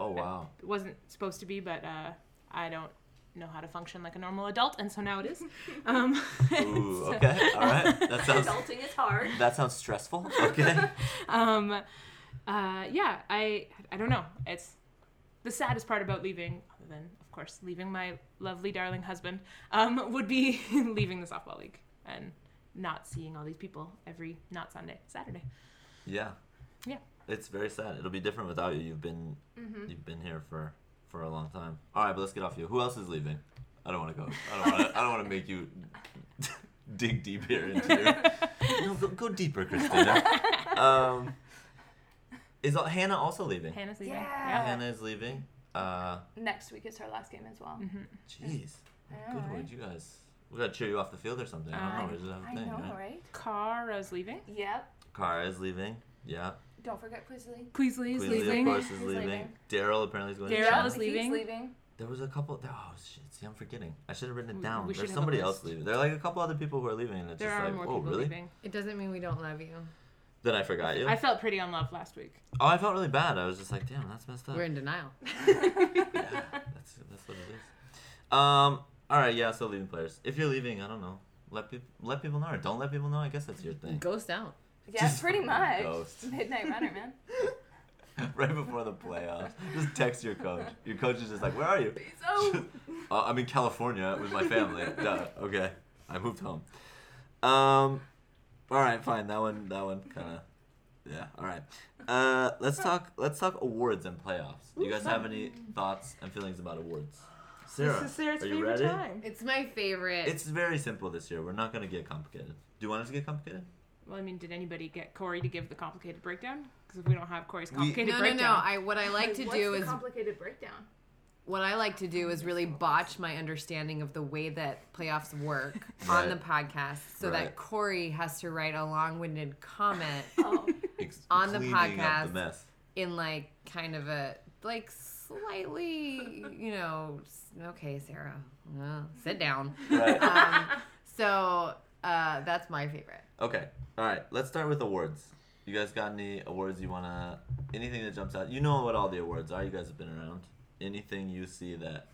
Oh wow. It wasn't supposed to be, but uh, I don't know how to function like a normal adult, and so now it is. Um, Ooh, so- okay, all right. That sounds Adulting is hard. that sounds stressful. Okay. um, uh, yeah, I I don't know. It's the saddest part about leaving, other than of course leaving my lovely darling husband, um, would be leaving the softball league and not seeing all these people every not Sunday, Saturday. Yeah. Yeah. It's very sad. It'll be different without you. You've been Mm-hmm. you've been here for for a long time. All right, but let's get off you. Who else is leaving? I don't want to go. I don't want to. I don't want to make you dig deep here into your. No, go, go deeper, Christina. Um, is uh, Hannah also leaving? Hannah's leaving. Yeah. Hannah is leaving. Uh, Next week is her last game as well. jeez. I know, Good right? word, you guys. We gotta cheer you off the field or something. I don't know. We just have a I thing, know, right? right? Kara's leaving. Yep. Kara is leaving. Yeah. Don't forget Quizly. Queasley is Queen Lee, leaving. of course, is He's leaving. leaving. Daryl apparently is going to Daryl China. is leaving. He's leaving. There was a couple. Oh shit! See, I'm forgetting. I should have written it We- down. we should There's have a somebody else list. leaving. There are like a couple other people who are leaving, and it's There just are like, more oh people really? leaving. It doesn't mean we don't love you. Then I forgot you. I felt pretty unloved last week. oh, I felt really bad. I was just like, damn, that's messed up. We're in denial. yeah, that's that's what it is. Um. All right. Yeah. So leaving players. If you're leaving, I don't know. Let people let people know or don't let people know. I guess that's your thing. Ghost out. Yeah, Just pretty much. ghost. Midnight Runner, man. right before the playoffs, just text your coach. Your coach is just like, "Where are you?" So uh, I'm in California with my family. Duh. Okay. I moved home. Um. All right. Fine. That one. That one kind of. Yeah. All right. Uh. Let's talk. Let's talk awards and playoffs. Do you guys have any thoughts and feelings about awards? Sarah, this is Sarah's are you favorite ready? time. It's my favorite. It's very simple this year. We're not gonna get complicated. Do you want us to get complicated? Well, I mean, did anybody get Corey to give the complicated breakdown? Because if we don't have Corey's We- complicated no, no, no. I what I like to what's do the is complicated breakdown. what I like to do is really botch my understanding of the way that playoffs work on the podcast, so Right. that Corey has to write a long-winded comment Oh, Ex- On the cleaning up podcast. the mess. in like kind of a like slightly, you know, s- okay, Sarah, uh, sit down. Right. Um, so uh, that's my favorite. Okay. All right. Let's start with awards. You guys got any awards you wanna? Anything that jumps out? You know what all the awards are. You guys have been around. Anything you see that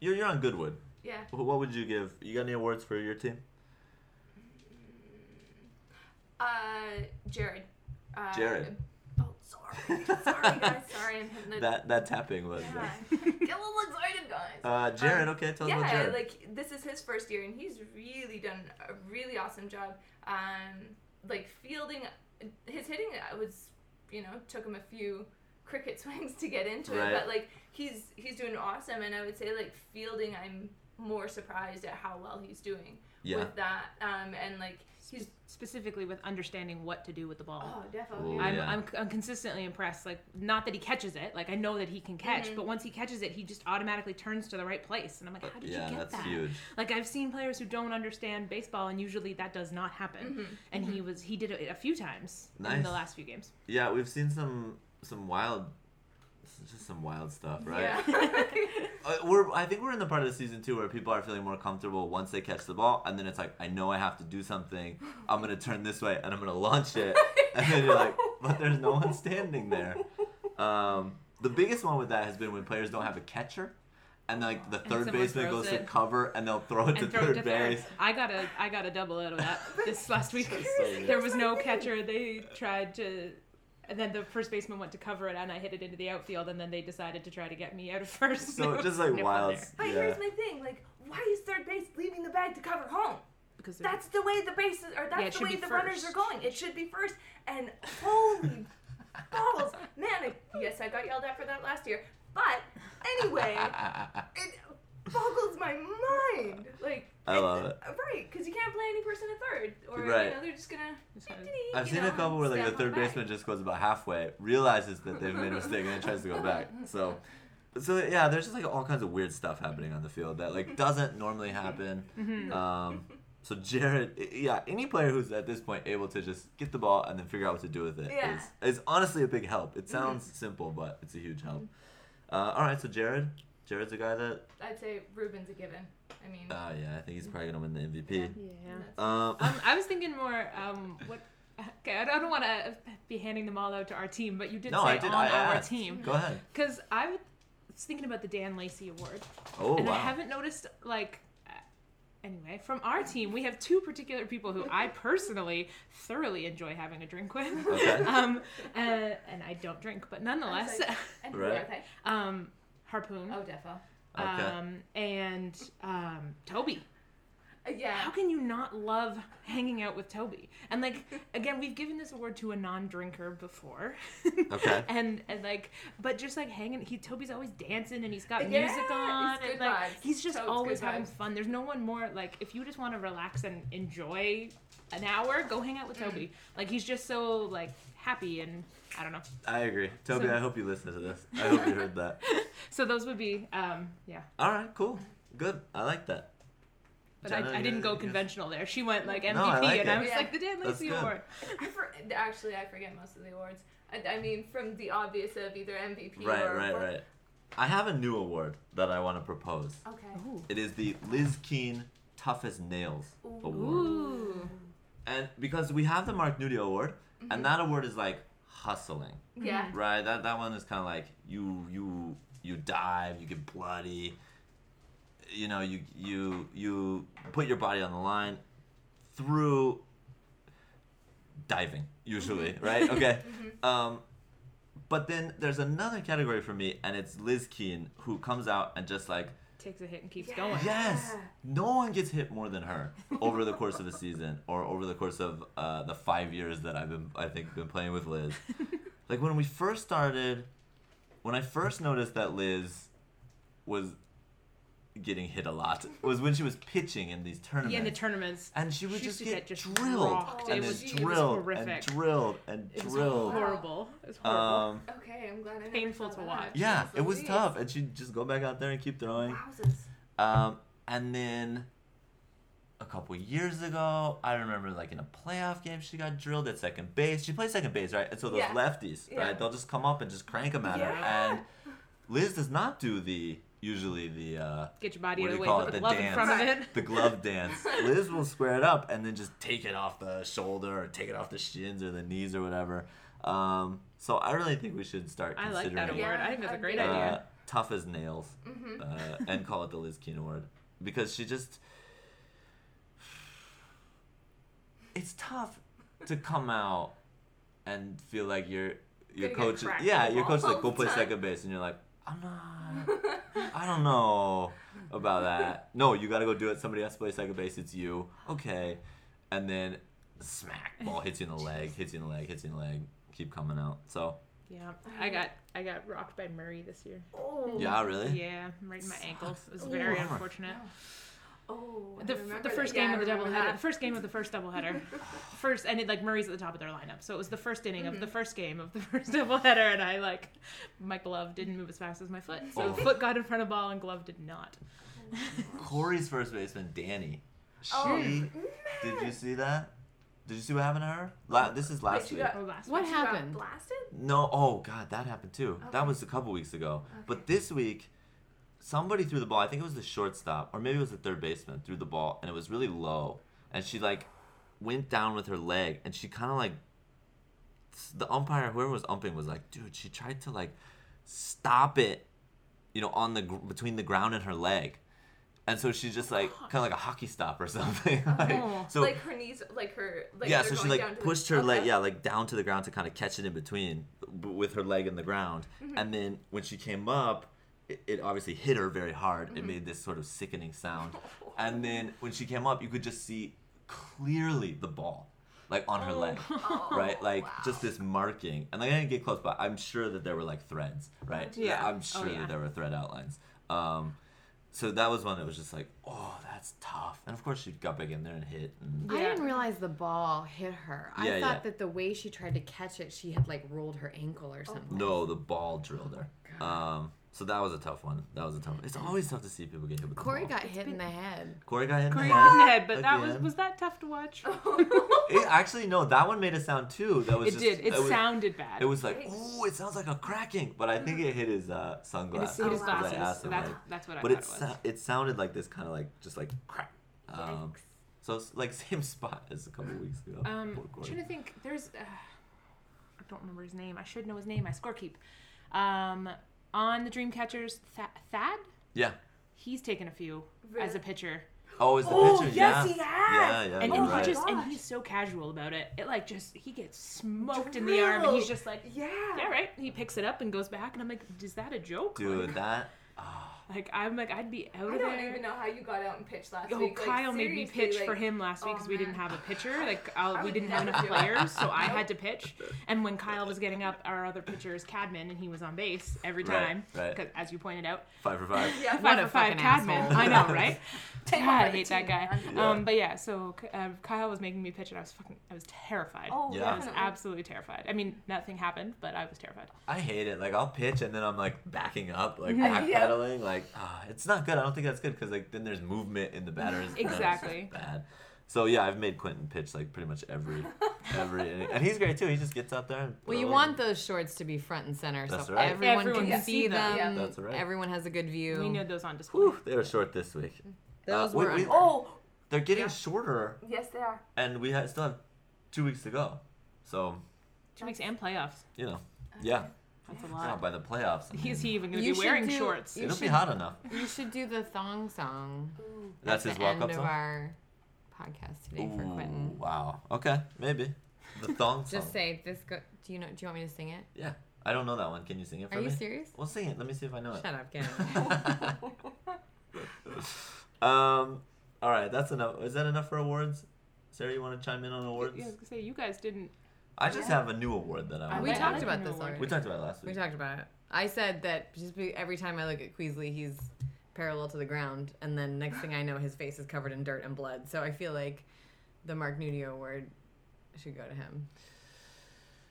you're you're on Goodwood. yeah. What would you give? You got any awards for your team? Uh, Jared. Uh, Jared. Sorry. Guys. Sorry, I'm hitting. That that tapping was. Yeah. Get a little excited, guys. Uh, Jared. Um, okay, tell us yeah, about Jared. Yeah, like this is his first year, and he's really done a really awesome job. Um, like fielding, his hitting uh, was, you know, took him a few cricket swings to get into Right. it, but like he's he's doing awesome, and I would say like fielding, I'm more surprised at how well he's doing yeah. with that. Um, and like he's specifically with understanding what to do with the ball. oh definitely. Ooh, I'm, yeah. I'm, I'm consistently impressed. Like, not that he catches it. Like, I know that he can catch, Mhm. but once he catches it, he just automatically turns to the right place. And I'm like, how did yeah, you get that's that? huge. Like, I've seen players who don't understand baseball, and usually that does not happen. Mhm. And he was he did it a few times in the last few games. Yeah, we've seen some some wild, just some wild stuff, right? Yeah. Uh, we're I think we're in the part of the season too where people are feeling more comfortable once they catch the ball, and then it's like I know I have to do something. I'm gonna turn this way and I'm gonna launch it, and then you're like, but there's no one standing there. Um, the biggest one with that has been when players don't have a catcher, and like the third baseman goes to cover and they'll throw it to third it to third. base. I got a I got a double out of that this last week. So there was no catcher. They tried to, and then the first baseman went to cover it, and I hit it into the outfield, and then they decided to try to get me out of first. So There just like wild. But Yeah. here's my thing, like, why is third base leaving the bag to cover home? because That's the way the bases or that's Yeah, the way be the runners are going. It should be first. And holy balls, man! I, yes, I got yelled at for that last year. But anyway, it boggles my mind. Like I love it. Right, because you can't play any person at third, or Right. you know they're just gonna. I've seen know, a couple where like the third baseman just goes about halfway, realizes that they've made a mistake, and then tries to go back. So, so yeah, there's just like all kinds of weird stuff happening on the field that like doesn't normally happen. Mm-hmm. Um, so Jared, yeah, any player who's at this point able to just get the ball and then figure out what to do with it is Yeah. is honestly a big help. It sounds simple, but it's a huge help. Uh, all right, so Jared, Jared's a guy that, I'd say Ruben's a given. I mean, uh, yeah, I think he's probably gonna win the MVP. Yeah. that's- Um, Um, I was thinking more. Um, what? Okay, I don't want to be handing them all out to our team, but you did no, say I did. on I our asked. team Go ahead. because I was thinking about the Dan Lacey Award, Oh and wow. I haven't noticed like. uh, Anyway, from our team, we have two particular people who I personally thoroughly enjoy having a drink with. Okay. um, uh, and I don't drink, but nonetheless, like- and who Right. are they? um, Harpoon, Oh, defo. Okay. um, and um, Toby. Uh, yeah. How can you not love hanging out with Toby? And like again, we've given this award to a non-drinker before. Okay. and and like, but just like hanging, he Toby's always dancing and he's got Yeah, music on it's and good like vibes. he's just Toad's always good having vibes. fun. There's no one more like if you just want to relax and enjoy an hour, go hang out with Mm. Toby. Like he's just so like happy and I don't know. I agree. Toby, So- I hope you listen to this. I hope you heard that. So those would be um yeah. All right, cool. Good. I like that. But Jenna, I, I you didn't go you got- conventional there. She went like MVP No, I like and I was Yeah. like the Dan That's Lacey. Award. I for, actually, I forget most of the awards. I, I mean, from the obvious of either MVP Right, or right, or- right. I have a new award that I want to propose. Okay. It is the Liz Keen Tough as Nails Award. Ooh. And because we have the Mark Nudio Award, Mm-hmm. and that award is like hustling, Yeah. right? That that one is kind of like you you you dive, you get bloody. You know, you you you put your body on the line through diving usually, right? Okay. Um but then there's another category for me and it's Liz Keen who comes out and just like Takes a hit and keeps Yeah. going. Yes. No one gets hit more than her over the course of a season or over the course of uh, the five years that I've been, I think, been playing with Liz. like when we first started, when I first noticed that Liz was getting hit a lot was when she was pitching in these tournaments. Yeah, in the tournaments. and she would she just get, get just drilled rocked. and It then was- it was drilled and horrific. drilled and It was drilled. horrible. It was horrible. Um, Okay, I'm glad I Painful to watch. yeah, Jeez it was Louise. tough, and she'd just go back out there and keep throwing. Wowzers. Um, and then a couple years ago, I remember like in a playoff game, she got drilled at second base. She plays second base, right? And so those Yeah. lefties, Yeah. right? They'll just come up and just crank them at her. And Liz does not do the usually the uh, Get your body what out do of you the way, call put it? the The glove in dance. front of it. the glove dance. Liz will square it up and then just take it off the shoulder or take it off the shins or the knees or whatever. Um, so I really think we should start I like considering that award. Yeah, I think that's a I'd great be- uh, idea. tough as nails, Mm-hmm. uh, and call it the Liz Keen Award because she just. It's tough to come out and feel like your your coach, cracked yeah, your coach is like go all play second base, and you're like, I'm not, I don't know about that. No, you got to go do it. Somebody has to play second base. It's you, okay, and then smack ball hits you in the leg, hits you in the leg, hits you in the leg, keep coming out. So Yeah, I got I got rocked by Murray this year. Oh. yeah, really. Yeah, right in my ankle. It was oh, very Bummer. unfortunate. Oh. The, remember the first Yeah, game I of the double header. The first game of the first double header. First and it like Murray's at the top of their lineup. So it was the first inning of the Mm-hmm. first game of the first double header and I like my glove didn't move as fast as my foot. So Oh. foot got in front of ball and glove did not. Corey's first baseman, Danny. She Oh, did you see that? Did you see what happened to her? La- this is last she week. got- Oh last What week. She got happened? Blasted? No, oh god, that happened too. That was a couple weeks ago. But this week, somebody threw the ball. I think it was the shortstop, or maybe it was the third baseman, threw the ball, and it was really low. And she like went down with her leg, and she kind of like the umpire, whoever was umping, was like, dude, she tried to like stop it, you know, on the between the ground and her leg. And so she just like kind of like a hockey stop or something. like, Oh. so like her knees, like her. Like yeah, so she like pushed her leg, yeah, like down to the ground to kind of catch it in between, with her leg in the ground. Mm-hmm. And then when she came up, it, it obviously hit her very hard. Mm-hmm. It made this sort of sickening sound. And then when she came up, you could just see clearly the ball, like on her leg, Oh, right? Like wow. just this marking. And like, I didn't get close, but I'm sure that there were like threads, right? Yeah. I'm Oh, sure yeah. that there were thread outlines. Um, so that was one that was just like, oh, that's tough. And of course, she got back in there and hit. And I Yeah. didn't realize the ball hit her. I Yeah, thought yeah. that the way she tried to catch it, she had like rolled her ankle or something. No, the ball drilled her. Um, so that was a tough one. That was a tough. One. It's always tough to see people get hit with the Corey ball. got hit in the head. Corey got hit in Corey the got in the head. head, but that was Again. was that tough to watch? It, actually, no, that one made a sound too. That was It just, did. It was, sounded bad. It was like, oh, it sounds like a cracking, but I think it hit his uh, It sunglasses. hit his Oh, I glasses. asked him, That's like- that's what I but thought it it was. sou- it sounded like this kind of like just like crack. Um, so it's like same spot as a couple weeks ago. Um, Poor I'm Corey. trying to think. There's, uh, I don't remember his name. I should know his name. I score keep. Um, on the Dreamcatchers, Th- Thad. Yeah. He's taken a few as a pitcher, Oh, is the Oh, picture? yes, yeah. he has. Yeah, yeah. and, you're he right. just and oh he's so casual about it. It like just he gets smoked in the arm, and he's just like, Yeah. yeah, right. He picks it up and goes back, and I'm like, is that a joke? Dude, Like, that. Ah. Like I'm like, I'd be out I of there. I don't even know how you got out and pitched last Oh, week. Like, Kyle made me pitch like, for him last week oh, because we didn't have a pitcher. Like uh, I we didn't have enough players, so I had to pitch. And when Kyle was getting up, our other pitcher is Cadman, and he was on base every time. Right, time. right. 'cause as you pointed out, Five for five. Yeah, five What for a five Cadman. I know, right? Take God, I hate that guy. Yeah. Um, but yeah, so uh, Kyle was making me pitch, and I was fucking, I was terrified. Oh, Yeah. I was absolutely terrified. I mean, nothing happened, but I was terrified. I hate it. Like I'll pitch and then I'm like backing up, like backpedaling. Like ah, it's not good. I don't think that's good because like then there's movement in the batters. and it's Exactly. Bad. So yeah, I've made Quentin pitch like pretty much every every inning. and he's great too. He just gets out there and Well, you throws. want those shorts to be front and center, That's so right. everyone, Everyone can can see see them. them. Yeah. That's right. Everyone has a good view. We need those on display. Whew, they were short this week. Those Uh, we- were. we- un- Oh, They're getting Yeah. shorter, yes, they are. and we ha- still have two weeks to go. So Two weeks and playoffs. you know, yeah, That's a yeah, lot. by the playoffs. I Is he even going to You be should wearing do- shorts? you it'll be should- hot enough. you should do the thong song. That's at his the walk-up end of song? our podcast today for Ooh, Quentin. wow. Okay, maybe the thong song. Just say this. Go- do you know? Do you want me to sing it? Yeah, I don't know that one. Can you sing it for me? Are me? you serious? Well, sing it. Let me see if I know it. Shut up, get it. um. All right, that's enough. Is that enough for awards? Sarah, you want to chime in on awards? Yeah, I was gonna say you guys didn't. I just Yeah. have a new award that I. I we want to I talked like do. about this award. already. We talked about it last week. We talked about it. I said that just be, every time I look at Queasley, he's parallel to the ground, and then next thing I know, his face is covered in dirt and blood. So I feel like the Mark Nudio award should go to him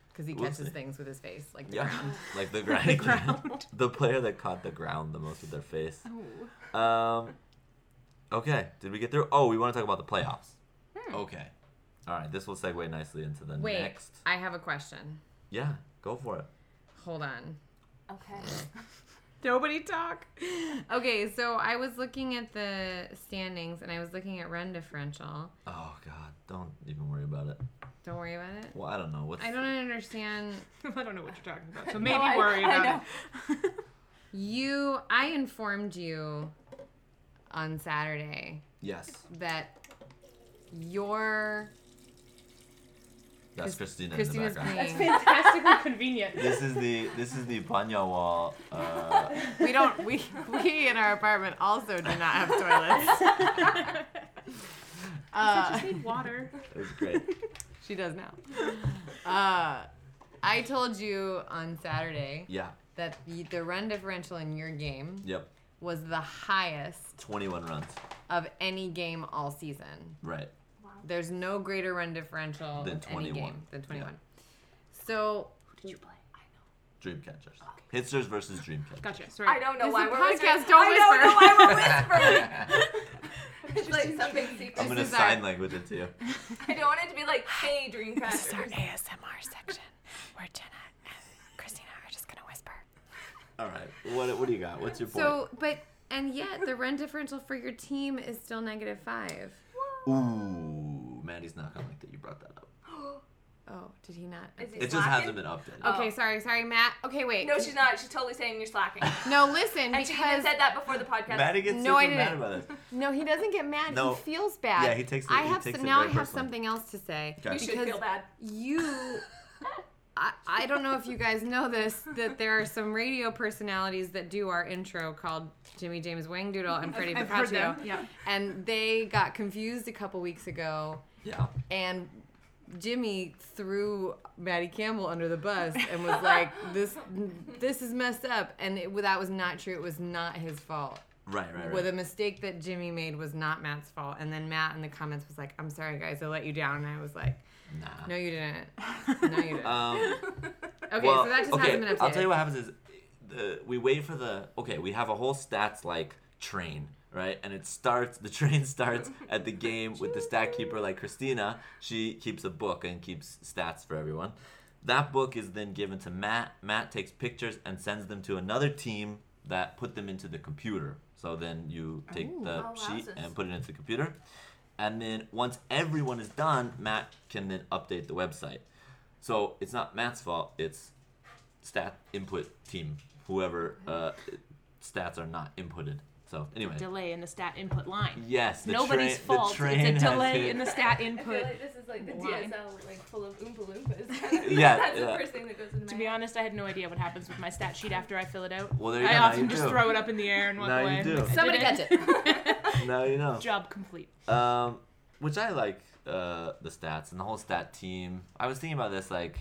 because he We'll catches see. things with his face, like the Yeah, ground. like the ground. The ground. the player that caught the ground the most with their face. Oh. Um. Okay, did we get through? Oh, we want to talk about the playoffs. Hmm. Okay. All right, this will segue nicely into the Wait, next. I have a question. Yeah, go for it. Hold on. Okay. Nobody talk. Okay, so I was looking at the standings and I was looking at run differential. Oh God, don't even worry about it. Don't worry about it. Well, I don't know what's. I don't understand. I don't know what you're talking about. So maybe I- worry I about know. it. You, I informed you on Saturday Yes, that your that's Christina Christina's in the That's fantastically convenient. This is the this is the Banyawal. Uh, we don't we we in our apartment also do not have toilets. I Uh, just need water. it's great. she does now. Uh, I told you on Saturday Yeah. that the, the run differential in your game Yep. was the highest 21 runs. of any game all season. Right. There's no greater run differential Than of any 21. game than 21. So Who did you play? I know. Dreamcatchers. Hitsers versus Dreamcatchers. Gotcha. Sorry. I don't know This why we're podcast, whispering. don't I don't know why we're whispering. it's like something secret. I'm gonna sign our- language it to you. I don't want it to be like, hey, Dreamcatchers. This is our ASMR section where Jenna and Christina are just gonna whisper. All right. What what do you got? What's your point? So, but and yet the run differential for your team is still negative five. Ooh, Maddie's not gonna like that you brought that up. Oh, did he not? Is he It just hasn't been updated. Oh. Okay, sorry, sorry, Matt. Okay, wait. No, she's not. She's totally saying you're slacking. No, listen, And she even because said that before the podcast. Maddie gets No, I super mad didn't. about it. no, he doesn't get mad. No. He feels bad. Yeah, he takes it- I he have takes some, it now. I very have personally. something else to say Okay. you should because feel bad. you. I, I don't know if you guys know this that there are some radio personalities that do our intro called Jimmy James Wangdoodle and Freddie I've heard Boccaccio, them, yeah. and they got confused a couple weeks ago Yeah. and Jimmy threw Maddie Campbell under the bus and was like, "This, this is messed up," and it, that was not true. It was not his fault. Right, right, Well, the right. mistake that Jimmy made was not Matt's fault. And then Matt in the comments was like, "I'm sorry, guys, I let you down." And I was like, Nah. "No, you didn't. No, you didn't." Um, okay, well, so that just okay, hasn't been updated. I'll tell you what happens is, the, we wait for the okay. We have a whole stats like train, right? And it starts. The train starts at the game with the stat keeper, like Christina. She keeps a book and keeps stats for everyone. That book is then given to Matt. Matt takes pictures and sends them to another team that put them into the computer. So then you take the Oh, sheet wowzers. and put it into the computer. And then once everyone is done, Matt can then update the website. So it's not Matt's fault. It's stat input team, whoever uh, stats are not inputted. So anyway, Delay in the stat input line. yes, the Nobody's train, fault. The train it's a delay in the stat I feel input. like this is like the Line. DSL, like full of Oompa Loompas. Yeah, That's yeah. the first thing that goes into my To be head. honest, I had no idea what happens with my stat sheet after I fill it out. Well, there you I go, now often you just do. throw it up in the air and walk Now you away. do. Somebody catch it. now you know. Job complete. Um, which I like uh, the stats and the whole stat team. I was thinking about this like.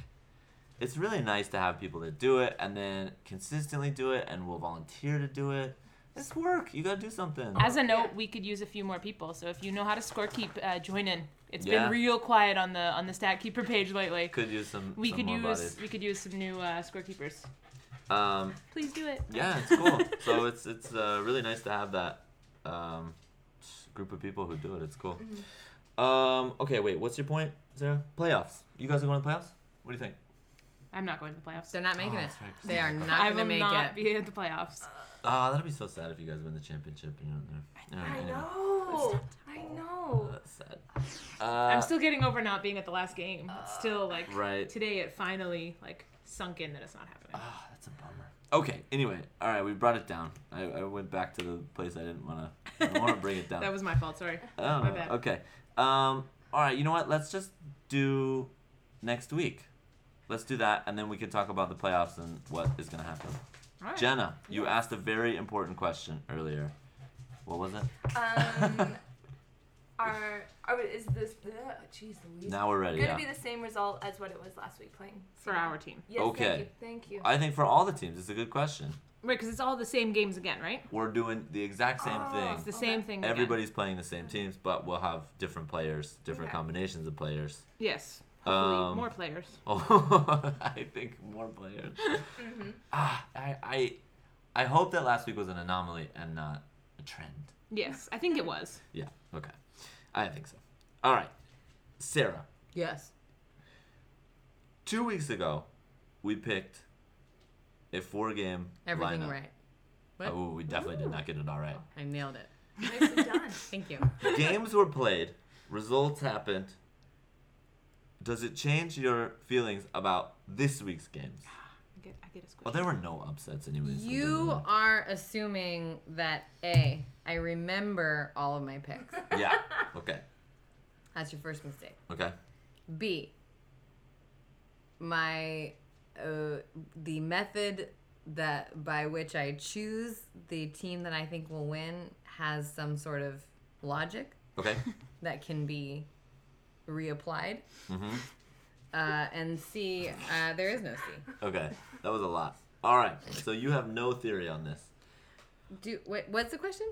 It's really nice to have people that do it and then consistently do it and will volunteer to do it. It's work. You gotta do something. As a note, we could use a few more people. So if you know how to scorekeep, uh, join in. It's Yeah. been real quiet on the on the stat keeper page lately. Could use some. We some could more use bodies. we could use some new uh, scorekeepers. Um, Please do it. yeah, it's cool. so it's it's uh, really nice to have that um, group of people who do it. It's cool. Um. Okay. Wait. What's your point, Sarah? Playoffs. You guys are going to the playoffs. What do you think? I'm not going to the playoffs. They're not making Oh, it. that's right, 'cause They are they're- not I going to will make not it. be at the playoffs. Ah, that'd be so sad if you guys win the championship and you're not there. Yeah, I anyway. know. I know. That's sad. Uh, I'm still getting over not being at the last game. It's still like Right. today it finally like sunk in that it's not happening. Ah, that's a bummer. Okay. Anyway, all right, we brought it down. I, I went back to the place I didn't want to. I want to bring it down. that was my fault. Sorry. Oh, my bad. okay. Um. All right. You know what? Let's just do next week. Let's do that, and then we can talk about the playoffs and what is going to happen. All right. Jenna, you asked a very important question earlier. What was it? Um, are, are is this? ugh, Jeez Louise. Now we're ready. Gonna Yeah. be the same result as what it was last week playing for our team. Yes, Okay. Thank you. Thank you. I think for all the teams, it's a good question. Right, because it's all the same games again, right? We're doing the exact same Oh. It's thing. the same Okay. thing. Again. Everybody's playing the same teams, but we'll have different players, different Okay. combinations of players. Yes. Hopefully Um, more players. Oh, I think more players. Mhm. Ah, I, I, I hope that last week was an anomaly and not a trend. Yes, I think it was. Yeah. Okay. I think so. All right, Sarah. Yes. Two weeks ago, we picked a four-game Everything lineup. right. What? Oh, we definitely did not get it all right. I nailed it. Nicely done. Thank you. Games were played, results happened. Does it change your feelings about this week's games? I get, I get a squish. Well, there were no upsets, anyways. so it doesn't You matter. are assuming that A, I remember all of my picks. Yeah. Okay. That's your first mistake. Okay. B, my uh, the method that by which I choose the team that I think will win has some sort of logic Okay. that can be reapplied. Mm-hmm. Uh, and C, uh, there is no C. Okay. That was a lot. All right. So you have no theory on this. Do wait, what's the question?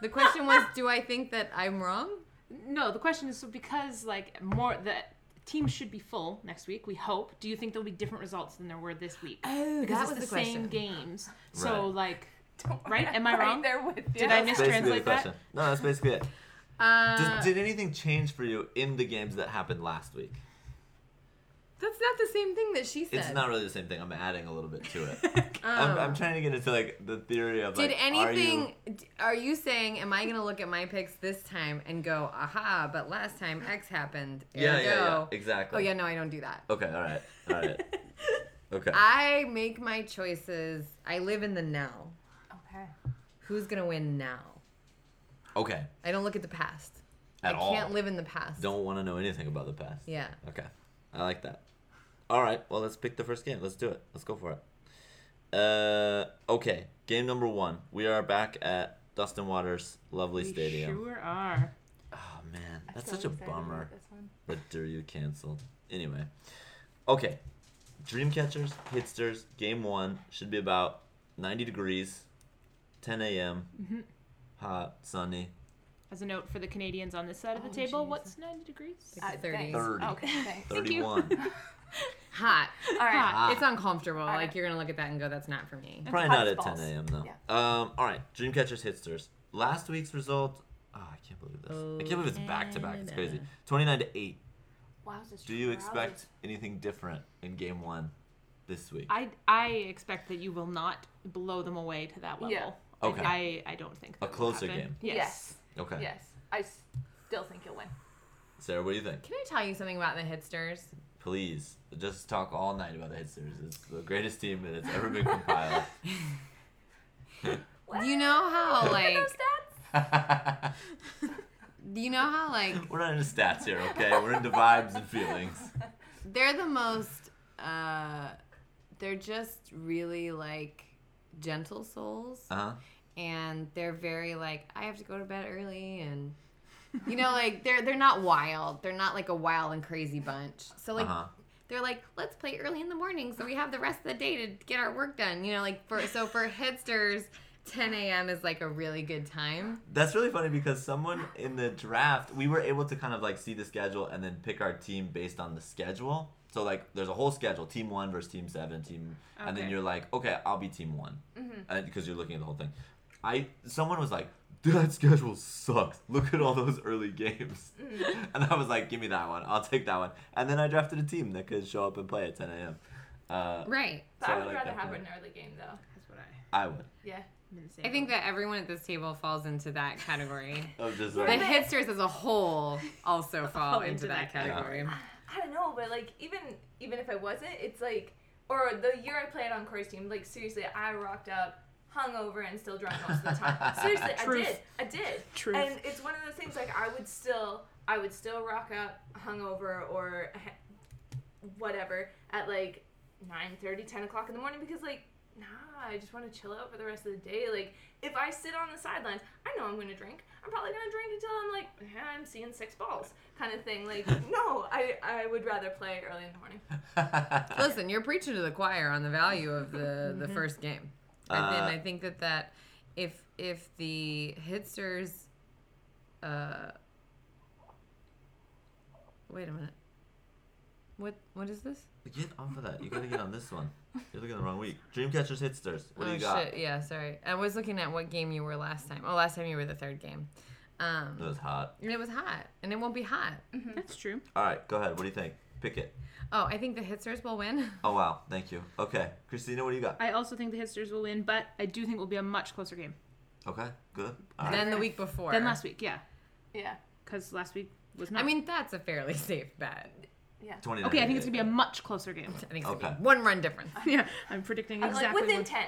The question was, do I think that I'm wrong? No, the question is so because like more the teams should be full next week. We hope. Do you think there'll be different results than there were this week? Oh, because that it's was the, the same games. So Right. like, Don't Right? Am I right wrong? there with you. Did I That's basically the mistranslate that? question. No, that's basically it. Uh, Does, did anything change for you in the games that happened last week? that's not the same thing that she said. It's not really the same thing. I'm adding a little bit to it. I'm, Um, I'm trying to get into like the theory of Did like, are you- anything? Are you saying? Am I gonna look at my picks this time and go, aha? But last time X happened. Yeah, yeah, yeah. Exactly. Oh yeah, no, I don't do that. Okay. All right. All right. Okay. I make my choices. I live in the now. Okay. Who's gonna win now? Okay. I don't look at the past. At I all. can't live in the past. Don't want to know anything about the past. Yeah. Okay. I like that. All right. Well, let's pick the first game. Let's do it. Let's go for it. Uh, okay. Game number one. We are back at Dustin Waters' lovely we stadium. sure are. Oh man, I'm that's so such a bummer This one. that Diryu canceled. Anyway, okay. Dreamcatchers, Hitsters, game one should be about 90 degrees, 10 a.m. Mm-hmm. Hot, sunny. As a note for the Canadians on this side of the Oh, table, jeez. what's 90 degrees? It's Uh, 30. thanks. 30. Okay, thanks. Thank you. 31. Hot. All right. Hot. It's uncomfortable. All Like you're gonna look at that and go, "That's not for me." Probably hot not as at 10 a.m. though. Yeah. Um, all right, Dreamcatchers, Hitsters. Last week's result. Oh, I can't believe this. I can't believe it's back to back. It's crazy. 29 to 8. Wow, this Do you rally. expect anything different in game one this week? I I expect that you will not blow them away to that level. Yeah. I- Okay. I, I don't think A that will closer happen. game. Yes. Yes. Okay. Yes. I still think you'll win. Sarah, what do you think? Can I tell you something about the Hitsters? Please, just talk all night about the Hitsters. It's the greatest team that has ever been compiled. You know how like do you know how like We're not into stats here, okay? We're into vibes and feelings. they're the most uh they're just really like gentle souls Uh huh. and they're very like I have to go to bed early and you know like they're they're not wild. They're not like a wild and crazy bunch. So like Uh huh. they're like let's play early in the morning so we have the rest of the day to get our work done. You know like for so for Hitsters 10 a.m. is like a really good time. That's really funny because someone in the draft, we were able to kind of like see the schedule and then pick our team based on the schedule. So like, there's a whole schedule: team one versus team seven, team, and then you're like, okay, I'll be team one, Mm-hmm. because you're looking at the whole thing. I someone was like, that schedule sucks. Look at all those early games. Mm. And I was like, give me that one. I'll take that one. And then I drafted a team that could show up and play at 10 a.m. Uh, Right. But So I I would like rather have plan. an early game though. That's what I. I would. Yeah. I'm in the same I think that everyone at this table falls into that category. Of just The like, Hitsters as a whole also fall Fall into into that that category. I don't know, but like even even if I wasn't, it's like or the year I played on Corey's team, like seriously, I rocked up hungover and still drunk most of the time. seriously, I did. I did. Truth. And it's one of those things like I would still I would still rock up hungover or whatever at like 9 30 10 o'clock in the morning because like nah i just want to chill out for the rest of the day like if i sit on the sidelines i know i'm gonna drink i'm probably gonna drink until i'm like yeah, i'm seeing six balls kind of thing like no i i would rather play early in the morning Listen, you're preaching to the choir on the value of the the first game. I think, Uh, I think that that if if the hitsters, uh, wait a minute. What what is this? get off of that. You gotta get on this one. You're looking at the wrong week. Dreamcatchers Hitsters. What do oh you got? shit! Yeah, sorry. I was looking at what game you were last time. Oh, last time you were the third game. Um, It was hot. and it was hot, and it won't be hot. That's true. All right, go ahead. What do you think? Pick it. Oh, I think the hitsters will win. Oh wow, thank you. Okay, Christina, what do you got? I also think the Hitsters will win, but I do think it will be a much closer game Okay, good. All right. Than the week before. than last week. Yeah, yeah because last week was not. I mean, that's a fairly safe bet. Yeah 29. okay, I think it's gonna be a much closer game. I think it's gonna Okay. be one run difference. yeah, I'm predicting i'm exactly. like within what- 10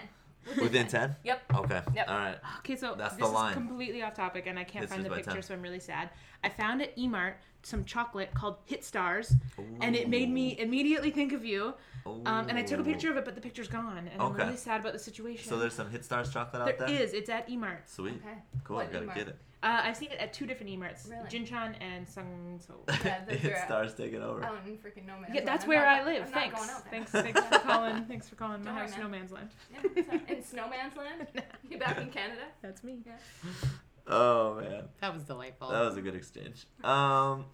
within ten. yep Okay. Yep. All right. Okay, so That's this the line. is completely off topic, and I can't find Hitsters the by picture, 10. so I'm really sad. I found at Emart some chocolate called Hit Stars, and it made me immediately think of you. Um, and I took a picture of it, but the picture's gone, and I'm really sad about the situation. So there's some Hit Stars chocolate out there there. is. It's at Emart. Sweet. Okay. Cool. What I gotta Emart? get it. Uh, I've seen it at two different Emarts, Really? Jinchan and Sungso. Yeah, those Hit are- Stars taking over. out in freaking no man's Yeah, land. that's I'm where not- I live. I'm not Thanks. going out there. Thanks. Thanks for calling. Thanks for calling my Don't worry, house, man. no man's land. Yeah, so- in snowman's land you back in canada That's me. Oh man, That was delightful. that was a good exchange. Um,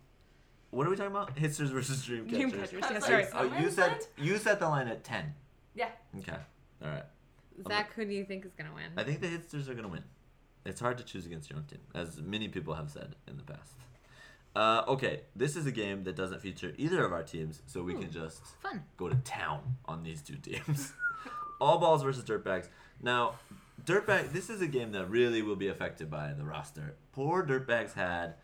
what are we talking about? Hitsters versus Dreamcatchers. Dreamcatchers. I Yeah, was sorry. like, Oh, you said you set the line at ten. Yeah. Okay. All right. Zach, who do you think is gonna win? I think the Hitsters are gonna win. It's hard to choose against your own team, as many people have said in the past. Uh, okay, this is a game that doesn't feature either of our teams, so we can just Fun. go to town on these two teams. All balls versus dirtbags. Now, dirtbag. This is a game that really will be affected by the roster. Poor dirtbags had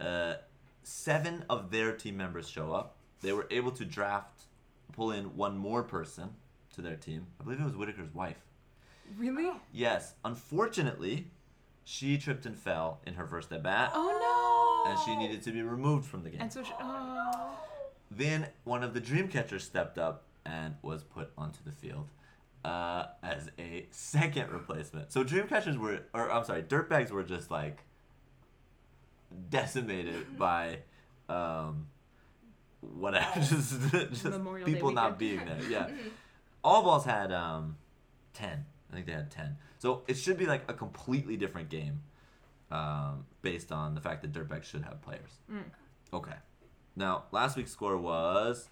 uh, seven of their team members show up. They were able to draft, pull in one more person to their team. I believe it was Whitaker's wife. really? Yes, unfortunately, she tripped and fell in her first at bat, Oh no. and she needed to be removed from the game. And so, she, oh. Then one of the dream catchers stepped up and was put onto the field uh, as a second replacement. So Dreamcatchers were, or I'm sorry, dirtbags were just like decimated by um, whatever, just, just Memorial people not being there. Yeah, all balls had um, ten. I think they had ten. So it should be like a completely different game, um, based on the fact that dirtbags should have players. Okay. Now, last week's score was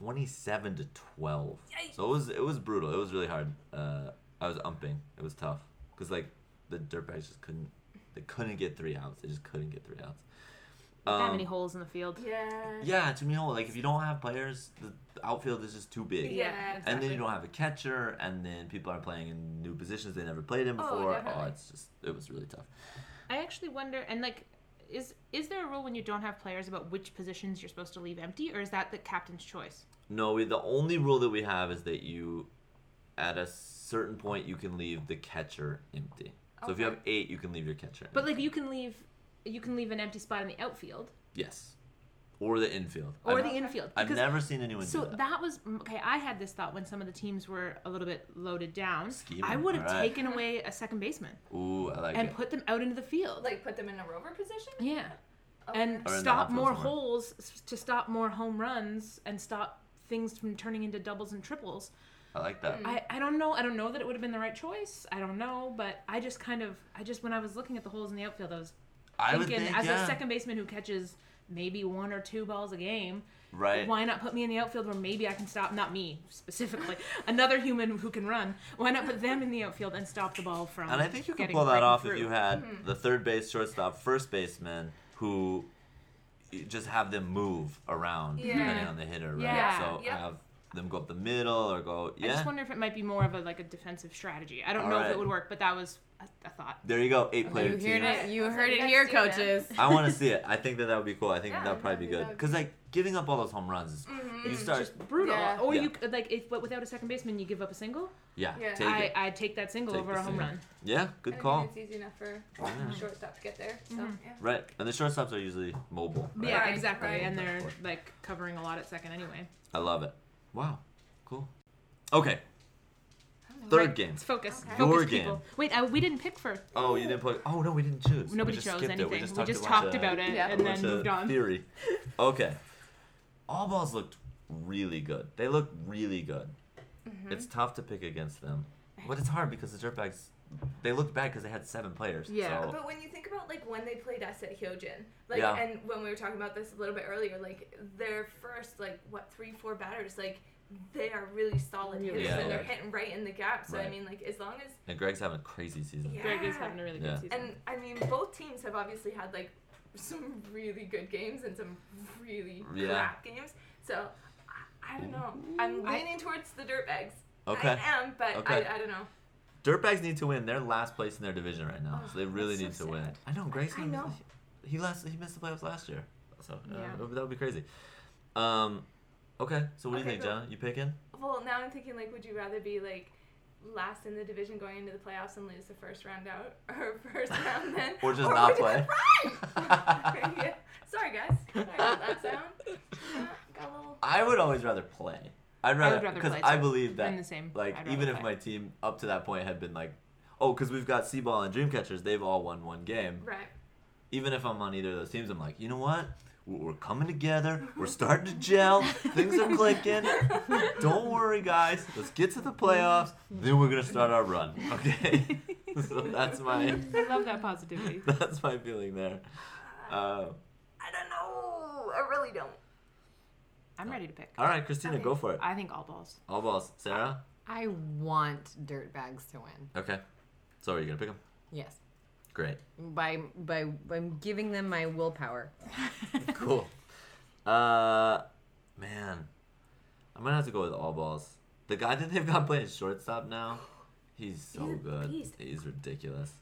27 to 12. So it was it was brutal. It was really hard. Uh, I was umping. It was tough cuz like the dirtbags just couldn't they couldn't get 3 outs. They just couldn't get 3 outs. that Um, many holes in the field. yeah yeah, to me, like if you don't have players, the, the outfield is just too big. Yeah, And then you don't have a catcher, and then people are playing in new positions they never played in before. Oh, before. definitely. it's just it was really tough. I actually wonder, and like, is is there a rule when you don't have players about which positions you're supposed to leave empty, or is that the captain's choice? No, we, the only rule that we have is that you, at a certain point, you can leave the catcher empty. So if you have eight, you can leave your catcher. But empty. like, you can leave, you can leave an empty spot in the outfield yes, or the infield. or I've, the infield. I've because- never seen anyone So do that. that was okay. I had this thought when some of the teams were a little bit loaded down. Scheming, I would have alright. taken away a second baseman Ooh, I like and it. put them out into the field. like put them in a rover position yeah. Okay. and Or in the stop outfield more somewhere. holes s- to stop more home runs and stop things from turning into doubles and triples. I like that. Mm. I, I don't know. I don't know that it would have been the right choice. I don't know, but I just kind of I just when I was looking at the holes in the outfield, I was I thinking think, as yeah. a second baseman who catches maybe one or two balls a game. Right. Why not put me in the outfield where maybe I can stop, not me specifically, another human who can run. Why not put them in the outfield and stop the ball from And I think you could pull that right off through. if you had mm-hmm. the third base, shortstop, first baseman who you just have them move around Yeah. depending on the hitter, right? Yeah. So Yep. have them go up the middle or go I yeah. just wonder if it might be more of a like a defensive strategy. I don't know if it would work, but that was a, a thought. There you go, eight player You team. heard it. You heard it here, coaches. I want to see it. I think that that would be cool. I think Yeah, that would probably be good. Because like giving up all those home runs, is, you start. Just brutal. Yeah. Or Yeah. you could, like if but without a second baseman, you give up a single. yeah, Yeah. take I. I'd take that single Take over a home single. run. Yeah, good I mean, call. it's easy enough for Yeah. shortstop to get there. So yeah. Right, and the shortstops are usually mobile. Right? Yeah, exactly. right. And they're like covering a lot at second anyway. I love it. Wow, cool. Okay, third Right, game. Let's focus. Okay. Focus, Your people. game. Wait, uh, we didn't pick for. Oh, you didn't put. Oh no, we didn't choose. Nobody we just chose anything. It. We just We talked, just a bunch talked about it Yeah. and then of moved on. Theory. Okay. All balls looked really good. They look really good. Mm-hmm. It's tough to pick against them, but it's hard because the dirtbags. They looked bad because they had seven players. Yeah. So. But when you think about like when they played us at Hyojin, like Yeah. and when we were talking about this a little bit earlier, like their first like what three four batters, like they are really solid Really hitters and they're hitting right in the gap. So I mean, like as long as And Greg's having a crazy season. Yeah. Greg is having a really good season. and I mean both teams have obviously had like some really good games and some really Yeah. crap games. So I, I don't know. I'm leaning towards the dirtbags. Okay. I am, but Okay. I, I don't know. Dirtbags need to win. They're last place in their division right now, so they Oh, really need so to win. I know Greg's I know. He last. He missed the playoffs last year, so uh, Yeah. that would- be crazy. Um, okay. So what do you think, cool. Jenna? You picking? Well, now I'm thinking like, would you rather be like last in the division going into the playoffs and lose the first round out, or first round then, Or just not play. Right. yeah. Sorry, guys. Sorry about that sound. Yeah, got a little. I would always rather play. I'd rather because play, I believe that I'm the same. like even rather if play. my team up to that point had been like, oh, because we've got Seaball and Dreamcatchers, they've all won one game. Right. Even if I'm on either of those teams, I'm like, you know what? We're we're coming together. We're starting to gel. Things are clicking. Don't worry, guys. Let's get to the playoffs. Then we're gonna start our run. Okay. so that's my I love that positivity. that's my feeling there. Uh, I don't know. I really don't. I'm ready to pick. all right, Christina, Okay. go for it. I think all balls. All balls. Sarah. I want dirtbags to win. Okay. So are you gonna pick them? Yes. Great. By by by giving them my willpower. Cool. Uh, man, I'm gonna have to go with all balls. The guy that they've got playing shortstop now, he's so He's good. beast. He's ridiculous.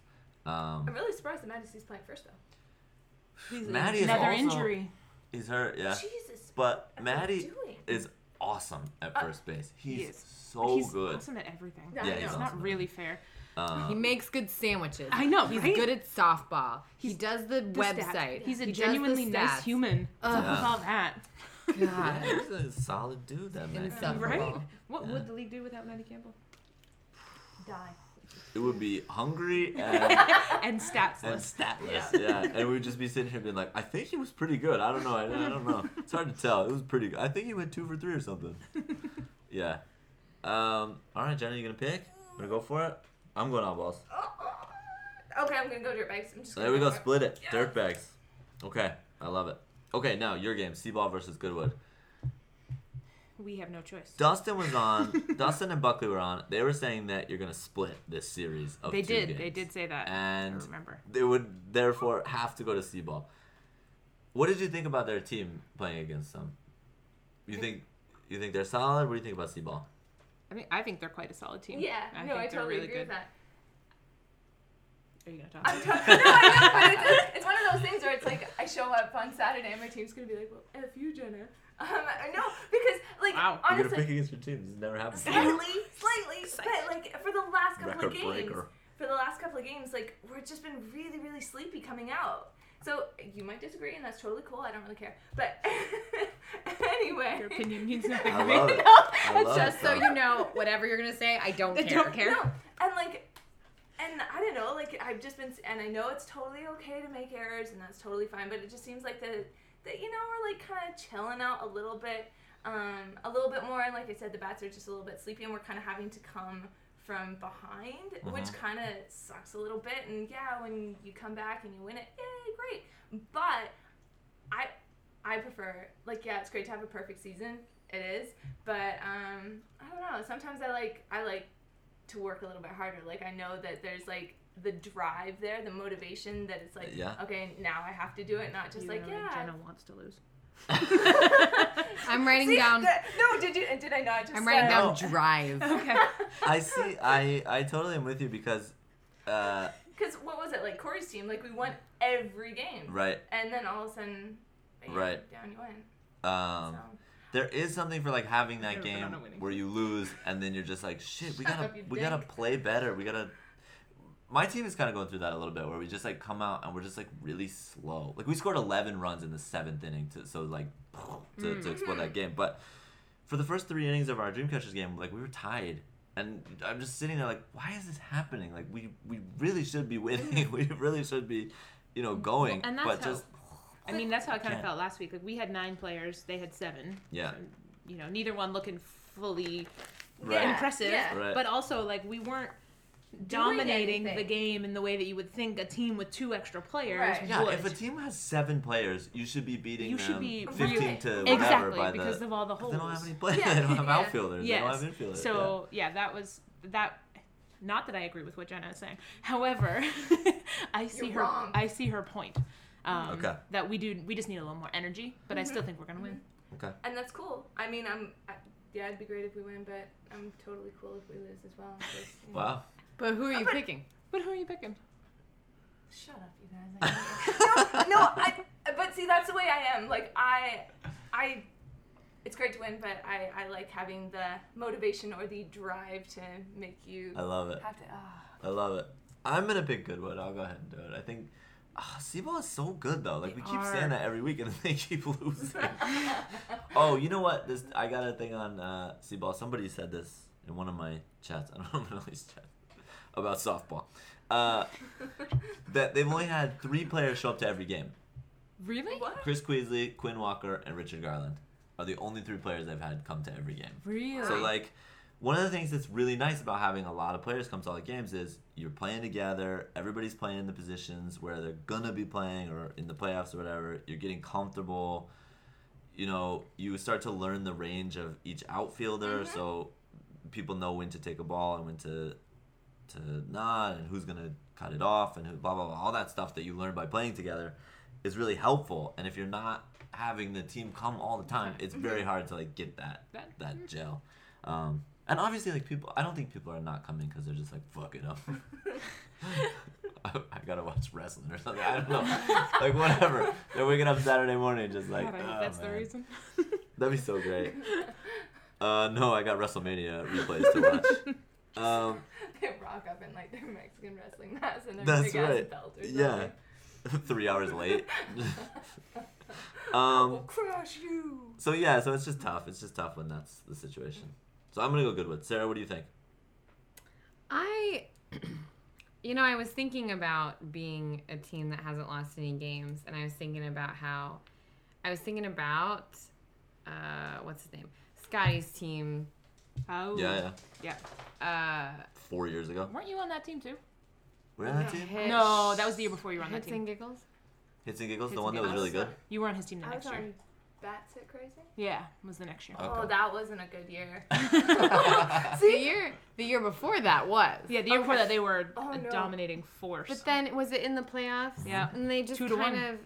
Um, I'm really surprised that Maddie's playing first though. Maddie is Another also injury. he's hurt, yeah. Jesus. But what Maddie is awesome at Uh, first base. He He's is. so he's good. awesome at everything. Yeah, Yeah, I he's know. It's awesome. not really fair. Uh, He makes good sandwiches. I know, He's right? good at softball. He does the, The website. stats. He's a He genuinely nice human. What's up with Yeah. all that? yeah, he's a solid dude. That man. Insufferable. Right? What Yeah. would the league do without Maddie Campbell? Die. It would be hungry and And stats and statless. Yeah. and we'd just be sitting here being like, I think he was pretty good. I don't know. I, I don't know. It's hard to tell. It was pretty good. I think he went two for three or something. yeah. Um. All right, Jenny, you gonna pick? Gonna go for it? I'm going all balls. Uh-uh. Okay, I'm gonna go dirtbags. I'm just. Gonna there we go. for it. Split it. Yeah. Dirtbags. Okay, I love it. Okay, now your game. Seaball versus Goodwood. We have no choice. Dustin was on. Dustin and Buckley were on. They were saying that you're gonna split this series of They two did. games. They did say that. And I remember. they would therefore have to go to Seaball. What did you think about their team playing against them? You think you think they're solid? What do you think about Seaball? I think I think they're quite a solid team. Yeah. I no, think I they're totally really agree with good. that. Are you gonna talk? I'm t- no, I know, but it's, it's one of those things where it's like I show up on Saturday and my team's gonna be like, well, f you, Jenna. Um, no, because like Wow. You're honestly, gonna pick against your team. This never happened. slightly, slightly, but like for the last couple Record of games, breaker. for the last couple of games, like we're just been really, really sleepy coming out. So you might disagree, and that's totally cool. I don't really care. But anyway, Your opinion means nothing I to me. love it. No, I love Just it, so though. you know, whatever you're gonna say, I don't I care. don't care. No, and like, and I don't know, like I've just been, and I know it's totally okay to make errors, and that's totally fine. But it just seems like that, that you know we're like kind of chilling out a little bit, um, a little bit more. And like I said, the bats are just a little bit sleepy, and we're kind of having to come from behind, which Mhm. kind of sucks a little bit. And yeah, when you come back and you win it, yay, great. But I I prefer like yeah, it's great to have a perfect season. It is, but um, I don't know. Sometimes I like I like to work a little bit harder. Like I know that there's like the drive there, the motivation that it's like Yeah. okay, now I have to do it, not just You like know, yeah. Jenna wants to lose. I'm writing See, down. that- no, did you? Did I not just? I'm writing down No. drive. Okay. I see. I I totally am with you because, uh, Because what was it like? Corey's team, like we won every game, right. and then all of a sudden, bam, Right. down you went. Um, so. there is something for like having that game on a winning where you lose and then you're just like, shit, we gotta up, you we gotta play better. We gotta. My team is kind of going through that a little bit where we just like come out and we're just like really slow. Like we scored 11 runs in the seventh inning to so like to, to explode that mm-hmm. game. But for the first three innings of our Dreamcatchers game, like we were tied. And I'm just sitting there like, why is this happening? Like we we really should be winning. we really should be, you know, going. and that's but how- just I mean, that's how I kind of Can't. felt last week. Like we had nine players, they had seven. Yeah. So, you know, neither one looking fully Right. Yeah, impressive. yeah. Right. But also, like we weren't dominating the game in the way that you would think a team with two extra players Right. Yeah, would. if a team has seven players, you should be beating You should them be 15 really- to whatever exactly by because the. of all the holes. they don't have any players. Yeah, they don't have yeah. outfielders. They don't have infielders. So yeah. that was that. Not that I agree with what Jenna is saying. However, I see You're her. wrong. I see her point. Um, Okay. That we do. We just need a little more energy, but I Mm-hmm. still think we're gonna win. Okay. And that's cool. I mean, I'm. I, yeah, it'd be great if we win, but I'm totally cool if we lose as well. 'cause, you know- Wow. But who are you But- picking? But who are you picking? Shut up, you guys. No, no, I. But see, that's the way I am. Like I, I. It's great to win, but I, I like having the motivation or the drive to make you I love it. have to. ah. I love it. I'm gonna pick Goodwood. I'll go ahead and do it. I think. Ah, Seaball is so good though. Like we keep are. saying that every week, and they keep losing. oh, you know what? This I got a thing on uh, Seaball. Somebody said this in one of my chats. I don't know Millie's chat about softball. Uh, that they've only had three players show up to every game. Really? What? Chris Queasley, Quinn Walker, and Richard Garland are the only three players they've had come to every game. Really? So like, one of the things that's really nice about having a lot of players come to all the games is you're playing together. Everybody's playing in the positions where they're gonna be playing or in the playoffs or whatever. You're getting comfortable. You know, you start to learn the range of each outfielder, so people know when to take a ball and when to to not, and who's gonna cut it off, and who blah blah blah. All that stuff that you learn by playing together is really helpful. And if you're not having the team come all the time, it's very hard to like get that That- gel. Um, and obviously, like people, I don't think people are not coming because they're just like fuck it up. I, I gotta watch wrestling or something. I don't know, like whatever. They're waking up Saturday morning just like. God, "Oh, that's the reason. That'd be so great. Uh, no, I got WrestleMania replays to watch. Um, They rock up in like their Mexican wrestling masks and their That's big ass right. belt or yeah, three hours late. We'll um, crush you. so yeah, so it's just tough. It's just tough when that's the situation. So I'm gonna go Goodwood. Sarah, what do you think? I, you know, I was thinking about being a team that hasn't lost any games, and I was thinking about how, I was thinking about, uh, what's his name, Scotty's team. Oh. Yeah, yeah. Yeah. Uh, Four years ago, Weren't you on that team too? we're on that team. Hits- No, that was the year before you were on that team. Hits and giggles. Hits and giggles, Hits the and one that was Giggles. really good. You were on his team the I was next year. on Bats It Crazy. Yeah, was the next year. Okay. Oh, that wasn't a good year. The year, the year before that was. Yeah, the year before Okay. that they were Oh, a no. dominating force. But then was it in the playoffs? Yeah. And they just Two to kind one. of, they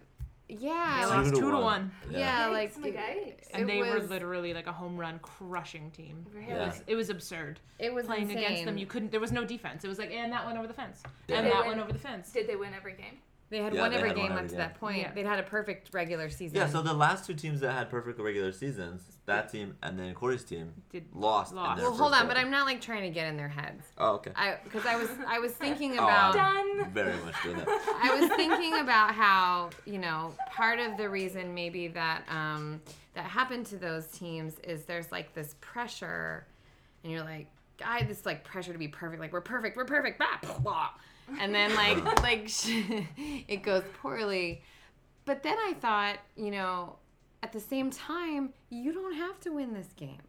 yeah, Two lost to two to one. one, yeah, Yikes, like it- and it they were literally like a home run crushing team. Really? It was it was absurd. It was Playing against them, you couldn't. There was no defense. It was like, and that went over the fence, Yeah. and that went- went over the fence. Did they win every game? They had Yeah, won they every had won game every up to game. that point. Yeah. They'd had a perfect regular season. Yeah, so the last two teams that had perfect regular seasons, that team and then Corey's team, Did lost. in Lost. their well, hold first on, but. I'm not like trying to get in their heads. Oh, okay. Because I was I was thinking about Oh, about Done. Very much doing that. I was thinking about how you know part of the reason maybe that um, that happened to those teams is there's like this pressure, and you're like, guy, this like pressure to be perfect, like we're perfect, we're perfect, blah, blah, blah. And then like like it goes poorly. But then I thought, you know, at the same time, you don't have to win this game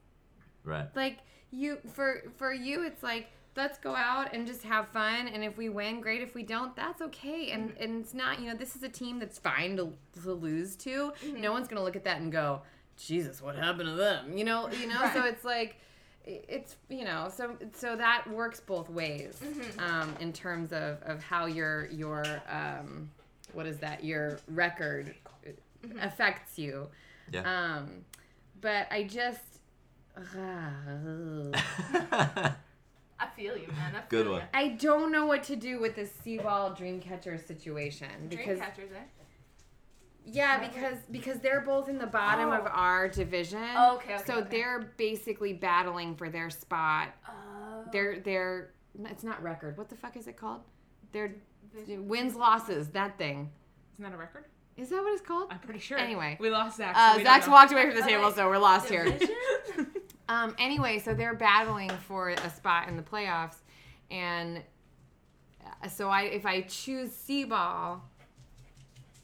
Right. like you for for you it's like let's go out and just have fun. And if we win, great. If we don't, that's okay. And mm-hmm. and it's not, you know, this is a team that's fine to, to lose to. Mm-hmm. No one's gonna look at that and go, Jesus, what happened to them? You know, you know. So it's like, it's you know, so so that works both ways um, in terms of of how your your um, what is that your record affects you. Yeah. Um, but I just. I feel you, man. I feel Good ya. one. I don't know what to do with this Seaball Dreamcatcher situation because Dreamcatchers, eh? Yeah, Right. because because they're both in the bottom of Oh. our division. Oh, okay, okay, so okay. they're basically battling for their spot. Oh. They're they're it's not record. What the fuck is it called? Their Division. wins losses. That thing. Isn't that a record? Is that what it's called? I'm pretty sure. Anyway. we lost Zach. so Uh, we Zach's walked away from the table, wait. so we're lost here. Um, anyway, so they're battling for a spot in the playoffs, and uh, so I if I choose Seaball,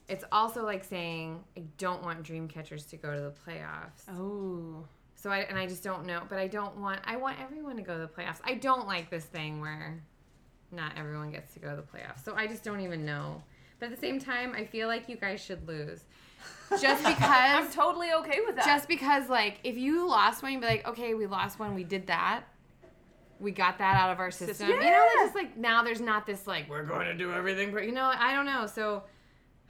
it's also like saying I don't want Dreamcatchers to go to the playoffs. Oh. So I and I just don't know, but I don't want I want everyone to go to the playoffs. I don't like this thing where not everyone gets to go to the playoffs. So I just don't even know. But at the same time, I feel like you guys should lose. Just because I'm totally okay with that. just because like if you lost one you'd be like okay we lost one we did that we got that out of our system Yeah. you know it's just like now there's not this like we're going to do everything but you know i don't know so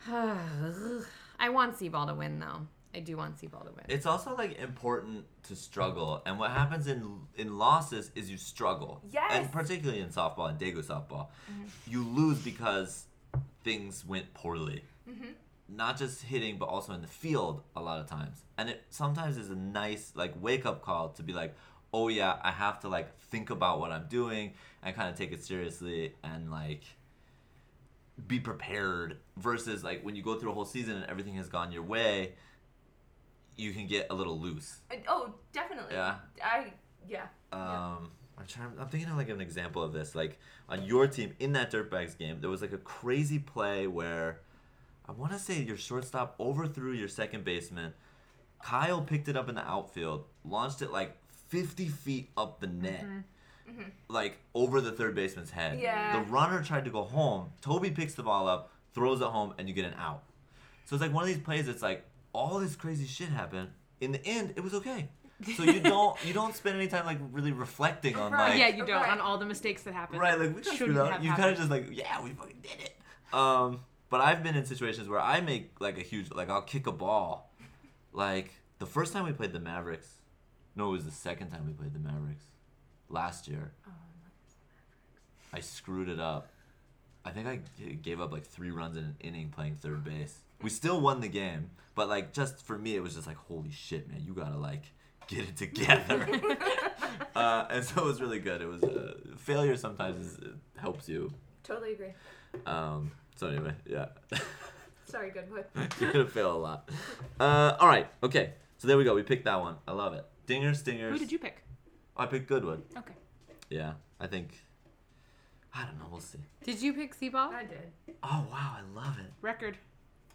i want Seaball to win though i do want Seaball to win It's also like important to struggle, and what happens in in losses is you struggle. Yes. And particularly in softball and Daegu softball, mm-hmm. you lose because things went poorly. Mm-hmm. Not just hitting, but also in the field a lot of times. And it sometimes is a nice like wake up call to be like, oh yeah, I have to like think about what I'm doing and kind of take it seriously and like be prepared versus like when you go through a whole season and everything has gone your way you can get a little loose Oh, definitely. Yeah. I yeah. um i'm trying i'm thinking of like an example of this like on your team in that dirtbags game there was like a crazy play where i want to say your shortstop overthrew your second baseman kyle picked it up in the outfield launched it like 50 feet up the net like over the third baseman's head. Yeah. the runner tried to go home. Toby picks the ball up throws it home and you get an out. So it's like one of these plays it's like all this crazy shit happened. In the end it was okay. So you don't you don't spend any time like really reflecting on Right. like yeah, you don't Right. on all the mistakes that happen. right like we just screwed Shouldn't up. have you kind of just like yeah we fucking did it. Um but i've been in situations where i make like a huge like i'll kick a ball. Like the first time we played the mavericks no it was the second time we played the mavericks last year. I screwed it up. I think I gave up like three runs in an inning playing third base. We still won the game but like just for me it was just like holy shit man you gotta like get it together. Uh, and so it was really good. It was uh, failure sometimes is, it helps you. Totally agree. um, so anyway yeah. Sorry, good boy. you're gonna fail a lot. Uh, all right okay. So there we go. We picked that one. I love it. Dingers stingers Who did you pick? I picked goodwood Okay. yeah i think i don't know we'll see did you pick Seaball? I did. oh wow i love it Record.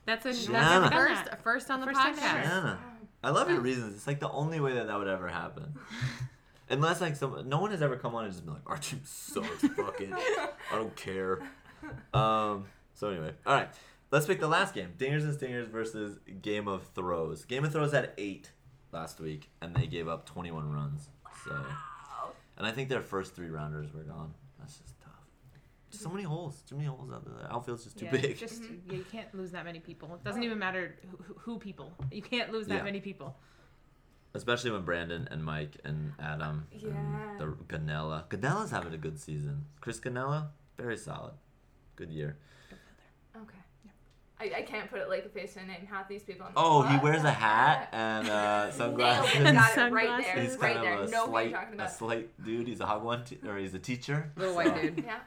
That's a that's a first first on the First time podcast. ever. Anna. I love your reasons. It's like the only way that that would ever happen. Unless like some, no one has ever come on and just been like, our team sucks. Fucking, I don't care. Um. So anyway, all right. Let's pick the last game: Dingers and Stingers versus Game of Throws. Game of Throws had eight last week, and they gave up 21 runs. So, and I think their first three rounders were gone. That's just tough. Just so mm-hmm. many holes. Too many holes out there. The outfield's just too yeah, big. Just yeah, you can't lose that many people. It doesn't even matter who, who people. You can't lose that Yeah. many people. Especially when Brandon and Mike and Adam Yeah. and the Ganella. Ganella's having a good season. Chris Ganella, very solid. Good year. Okay. I, I can't put it like a face and name. Half these people. On the Oh, he spot. wears a hat and uh, Nailed sunglasses. it. Got it right Sunglasses. there. He's right kind there. of a know who you're slight, talking a about. slight dude. He's a hog one, te- or he's a teacher. Little So, white dude. Yeah.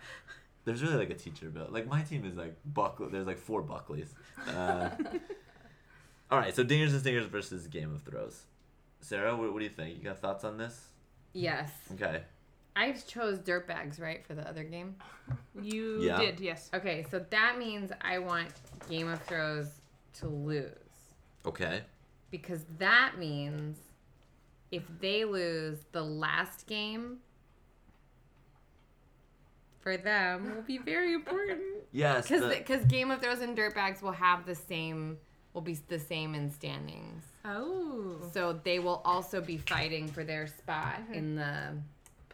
There's really like a teacher build. Like my team is like Buckley. There's like four Buckleys. Uh, all right, so Dingers and Stingers versus Game of Throws. Sarah, what, what do you think? You got thoughts on this? Yes. Okay. I chose dirtbags, right, for the other game? You Yeah. did, yes. Okay, so that means I want Game of Thrones to lose. Okay. Because that means if they lose the last game, for them will be very important. Yes. Because the- because Game of Thrones and Dirtbags will have the same will be the same in standings. Oh. So they will also be fighting for their spot mm-hmm. in the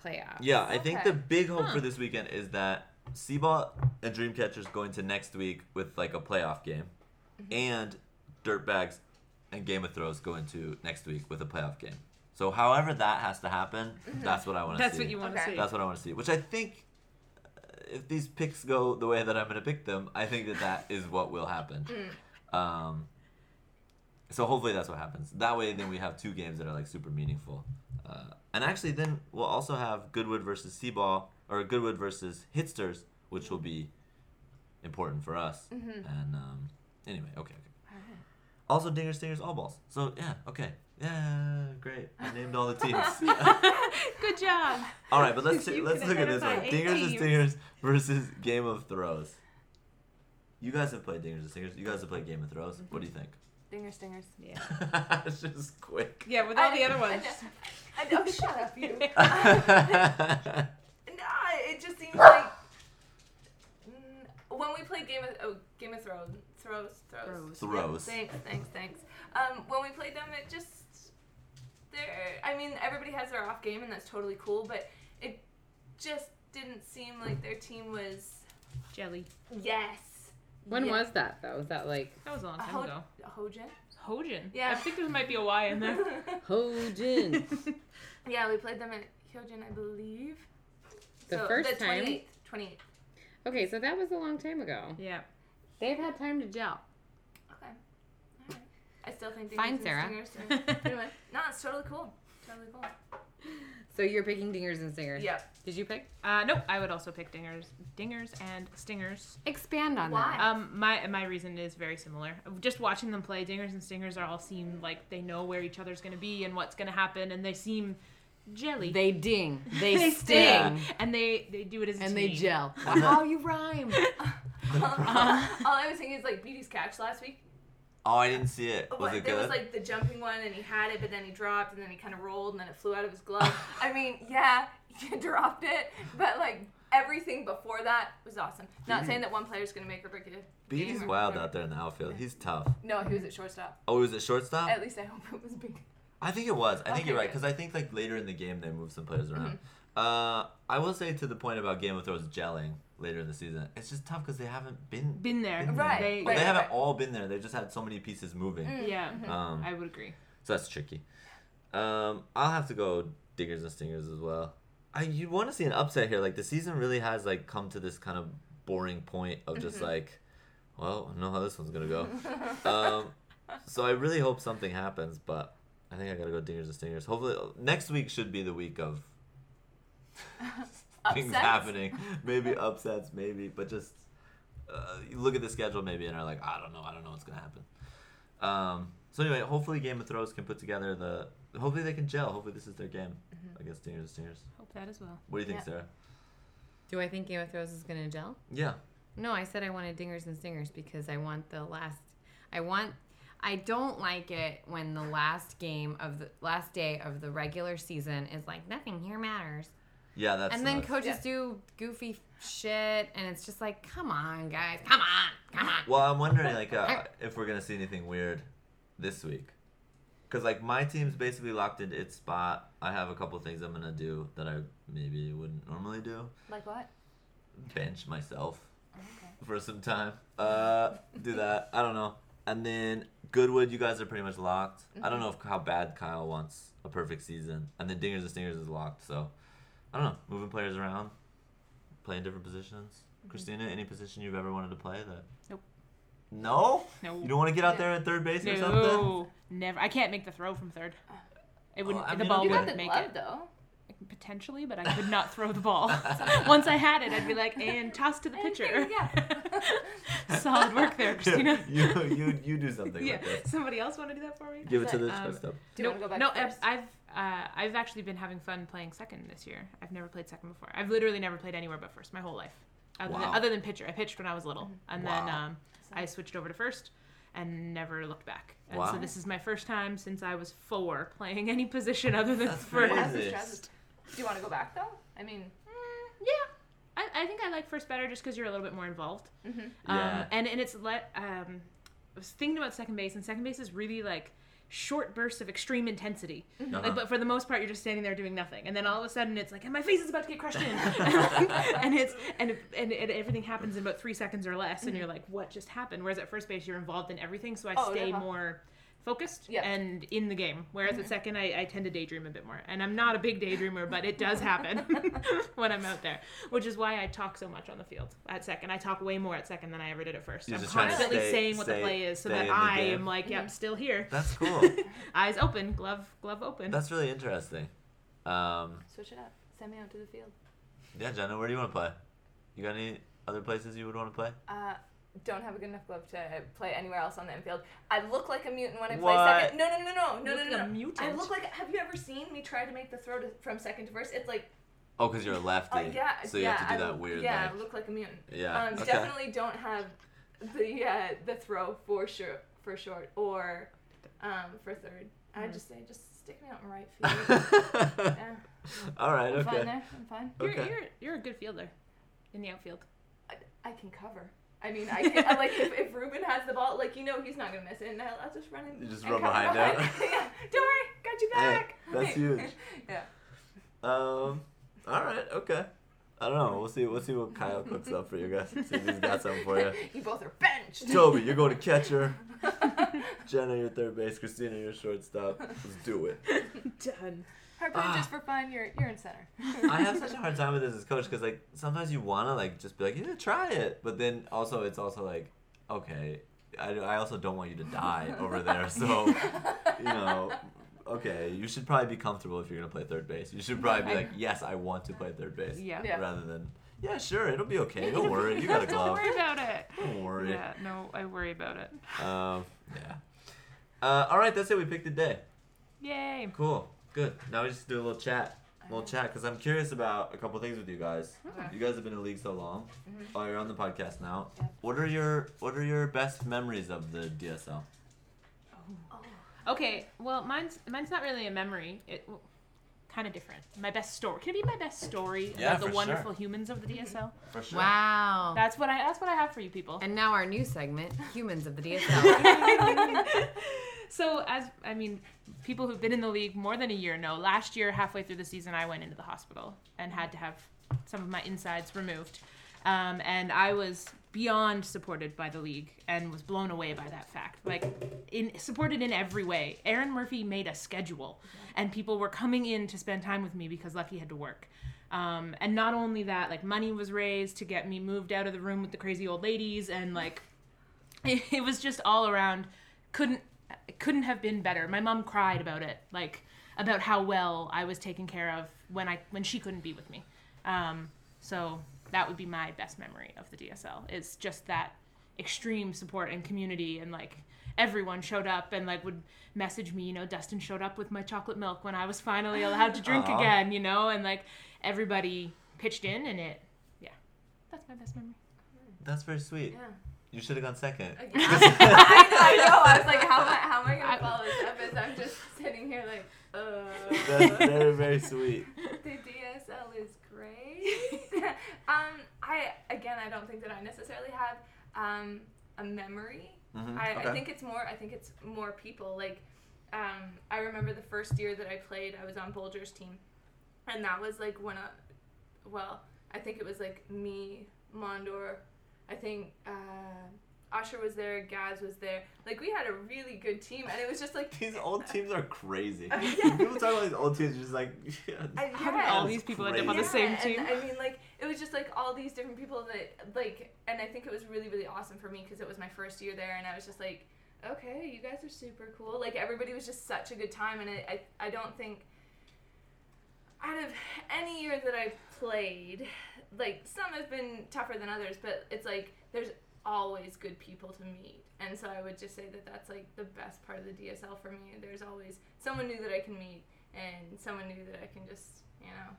playoffs. Yeah, I think the big hope for this weekend is that Seaball and Dreamcatchers go into next week with like a playoff game, Mm-hmm. and Dirtbags and Game of Thrones go into next week with a playoff game. So, however that has to happen, Mm-hmm. that's what I want to see. That's what you want to Okay. see. That's what I want to see. Which I think, uh, if these picks go the way that I'm going to pick them, I think that that is what will happen. Um, so hopefully that's what happens. That way, then we have two games that are like super meaningful. Uh, and actually, then we'll also have Goodwood versus Seaball or Goodwood versus Hitsters, which will be important for us. And um, anyway, okay, okay. Also, Dingers, Stingers, All Balls. So yeah, okay, yeah, great. I named all the teams. Good job. all right, but let's You let's look at this one. identify eight Dingers and. Stingers versus Game of Throws. You guys have played Dingers and Stingers. You guys have played Game of Throws. What do you think? Dinger stingers. Yeah. it's just quick. Yeah, with all the other I- ones. I, oh, shut up, you. Nah, it just seems like mm, when we played Game of oh, Game of Thrones, throws, throws, Throws. Yeah, thanks, thanks, thanks. Um, when we played them, it just there. I mean, everybody has their off game, and that's totally cool. But it just didn't seem like their team was. Jelly. Yes. When Yeah. was that though? Was that like That was a long A time Ho- ago. a Hojin? Hojin. Yeah. I think there might be a Y in there. Hojin? yeah, we played them at Hyojin, I believe. The So, first the time? 28th. 28th. okay, so that was a long time ago. yeah. They've had time to gel. Okay. Alright. I still think they Fine, need some Sarah. stingers to- Anyway, no, it's totally cool. Totally cool. So you're picking Dingers and Stingers. Yep. Did you pick? Uh, nope. I would also pick dingers, dingers and stingers. Expand on Why? that. Um, my my reason is very similar. Just watching them play, dingers and stingers are all seem like they know where each other's gonna be and what's gonna happen, and they seem jelly. They ding. They, They sting. and they they do it as a And they gel. Wow, you rhyme. All I was thinking is like Beatty's catch last week. Oh, I didn't see it. Was What- it there was like the jumping one, and he had it, but then he dropped, and then he kind of rolled, and then it flew out of his glove. I mean, yeah, he dropped it, but like everything before that was awesome. Not saying that one player's gonna make or break it. Beatty's wild out there in the outfield. He's tough. No, he was at shortstop. Oh, he was at shortstop? At least I hope it was big. I think it was. I think Okay, you're right because I think like later in the game they moved some players around. Mm-hmm. Uh, I will say to the point about Game of Thrones gelling later in the season, it's just tough because they haven't been. Been there. Been Right, They, Well, they haven't right. all been there. They've just had so many pieces moving. Yeah. Um, I would agree. so that's tricky. Um, I'll have to go Dingers and Stingers as well. I you want to see an upset here. Like the season really has like come to this kind of boring point of just Mm-hmm. like, well, I know how this one's gonna go. um, so I really hope something happens, but I think I gotta go Dingers and Stingers. Hopefully next week should be the week of things happening. Maybe upsets, maybe, but just uh, you look at the schedule maybe and are like, I don't know, I don't know what's gonna happen. Um, so anyway, hopefully Game of Thrones can put together the. Hopefully they can gel. Hopefully this is their game against Dingers and Stingers. Hope that as well. What do you think, Yeah. Sarah? Do I think Game of Thrones is gonna gel? Yeah. No, I said I wanted dingers and stingers because I want the last. I want. I don't like it when the last game of the last day of the regular season is like nothing here matters, Yeah, that's. and then nuts. coaches Yeah. do goofy shit, and it's just like, come on, guys, come on, come on. Well, I'm wondering like uh, if we're gonna see anything weird this week, because like my team's basically locked into its spot. I have a couple things I'm gonna do that I maybe wouldn't normally do. Like what? Bench myself for some time. Uh, do that. I don't know. And then Goodwood, you guys are pretty much locked. I don't know if how bad Kyle wants a perfect season. And then Dingers and Stingers is locked. So I don't know. Moving players around, playing different positions. Christina, any position you've ever wanted to play that? Nope. No. No. You don't want to get out there at third base or something? No, never. I can't make the throw from third. It wouldn't. Well, I the mean, ball okay. Wouldn't the make glove it. though. Potentially, but I could not throw the ball. Once I had it, I'd be like, and toss to the pitcher. Yeah. Solid work there, Christina. you, you, you do something yeah. with this. Somebody else want to do that for me? Give it to the Um, shortstop. Do you want to go back no, I've first? I've, uh, I've actually been having fun playing second this year. I've never played second before. I've literally never played anywhere but first my whole life, other, Wow. than, other than pitcher. I pitched when I was little, and then um, I switched over to first and never looked back. And Wow. so this is my first time since I was four playing any position other than That's first. crazy. That's the stress. Do you want to go back though? I mean, Mm, yeah, I, I think I like first better just because you're a little bit more involved. Mm-hmm. Um, Yeah. and and it's let. Um, I was thinking about second base, and second base is really like short bursts of extreme intensity. Uh-huh. Like, but for the most part, you're just standing there doing nothing, and then all of a sudden, it's like, and my face is about to get crushed in, and it's and it, and, everything happens in about three seconds or less, and you're like, what just happened? Whereas at first base, you're involved in everything, so I Oh, stay yeah. more focused Yep. and in the game. Whereas at second, I, I tend to daydream a bit more, and I'm not a big daydreamer, but it does happen when I'm out there, which is why I talk so much on the field at second. I talk way more at second than I ever did at 1st You're I'm just trying to constantly stay- saying what the play is, so that I game. am like, yep, still here, That's cool. eyes open, glove glove open. That's really interesting. Um, Switch it up. Send me out to the field. yeah, Jenna, where do you want to play? You got any other places you would want to play? Uh, don't have a good enough glove to play anywhere else on the infield. I look like a mutant when I play What? second. No, no, no, no, no, no, no, like no. a I mutant. look like. Have you ever seen me try to make the throw to, from second to first? It's like, Oh, because you're a lefty. uh, yeah, so you yeah, have to do I that look- weird, Yeah, like, I look like a mutant. yeah. Um, okay. definitely don't have the uh, the throw for sure for short or um, for third. I just say just stick me out in right field. yeah, All right, I'm fine there. I'm fine. You're, Okay. you're you're a good fielder in the outfield. I, I can cover. I mean, I can I, like if, if Ruben has the ball, like you know he's not gonna miss it, and I'll, I'll just run in. You just and run behind him. yeah, don't worry, got you Hey, back. that's huge. yeah. Um, all right, okay. I don't know. We'll see. We'll see what Kyle cooks up for you guys. See if he's got something for you. you both are benched. Toby, you're going to catcher. Jenna, you're third base. Christina, you're shortstop. Let's do it. Done. Harper, Ah. just for fun, you're you're in center. I have such a hard time with this as coach because like sometimes you want to like just be like yeah try it, but then also it's also like okay, I, I also don't want you to die over there, so you know. Okay, you should probably be comfortable if you're gonna play third base. You should probably be like, yes, I want to play third base, Yeah. Yeah. rather than, yeah, sure, it'll be okay. Don't worry, you got a Don't glove. worry about it. Don't worry. Yeah, no, I worry about it. Um, yeah. Uh, all right, that's it. We picked a day. Yay. Cool. Good. Now we just do a little chat. A little chat because I'm curious about a couple things with you guys. Okay. You guys have been in the league so long. Mm-hmm. Oh, you're on the podcast now. Yeah. What are your What are your best memories of the DSL? Oh. Okay, well, mine's mine's not really a memory. It kind of different. My best story. Can it be my best story Yeah, about for the sure. wonderful humans of the DSL? For sure. Wow. That's what I. That's what I have for you people. And now our new segment, Humans of the DSL. so as I mean, people who've been in the league more than a year know. Last year, halfway through the season, I went into the hospital and had to have some of my insides removed, um, and I was beyond supported by the league and was blown away by that fact. Like, in supported in every way. Aaron Murphy made a schedule, and people were coming in to spend time with me because Lucky had to work. Um, and not only that, like money was raised to get me moved out of the room with the crazy old ladies, and like it, it was just all around couldn't couldn't have been better my mom cried about it like about how well i was taken care of when i when she couldn't be with me um, so that would be my best memory of the dsl is just that extreme support and community and like everyone showed up and like would message me you know dustin showed up with my chocolate milk when i was finally allowed to drink Aw. again you know and like everybody pitched in and it yeah that's my best memory That's very sweet. Yeah. You should have gone second. I, know, I know. I was like, how am I, how am I I- gonna follow this up? As I'm just sitting here like, uh. That's very very sweet. the DSL is great. um, I again, I don't think that I necessarily have um a memory. Mhm, I, okay. I think it's more. I think it's more people. Like, um, I remember the first year that I played, I was on Bulger's team, and that was like when I, well, I think it was like me, Mondor, I think uh, Usher was there, Gaz was there. Like we had a really good team, and it was just like These old teams are crazy. Uh, yeah. People talk about these old teams, just like, yeah, I- How did all these people end up on the crazy. same team? And, I mean, like it was just like all these different people that like, and I think it was really really awesome for me because it was my first year there, and I was just like, okay, you guys are super cool. Like everybody was just such a good time, and I I, I don't think out of any year that I've played, like some have been tougher than others, but it's like there's always good people to meet. And so I would just say that that's like the best part of the DSL for me. There's always someone new that I can meet and someone new that I can just, you know,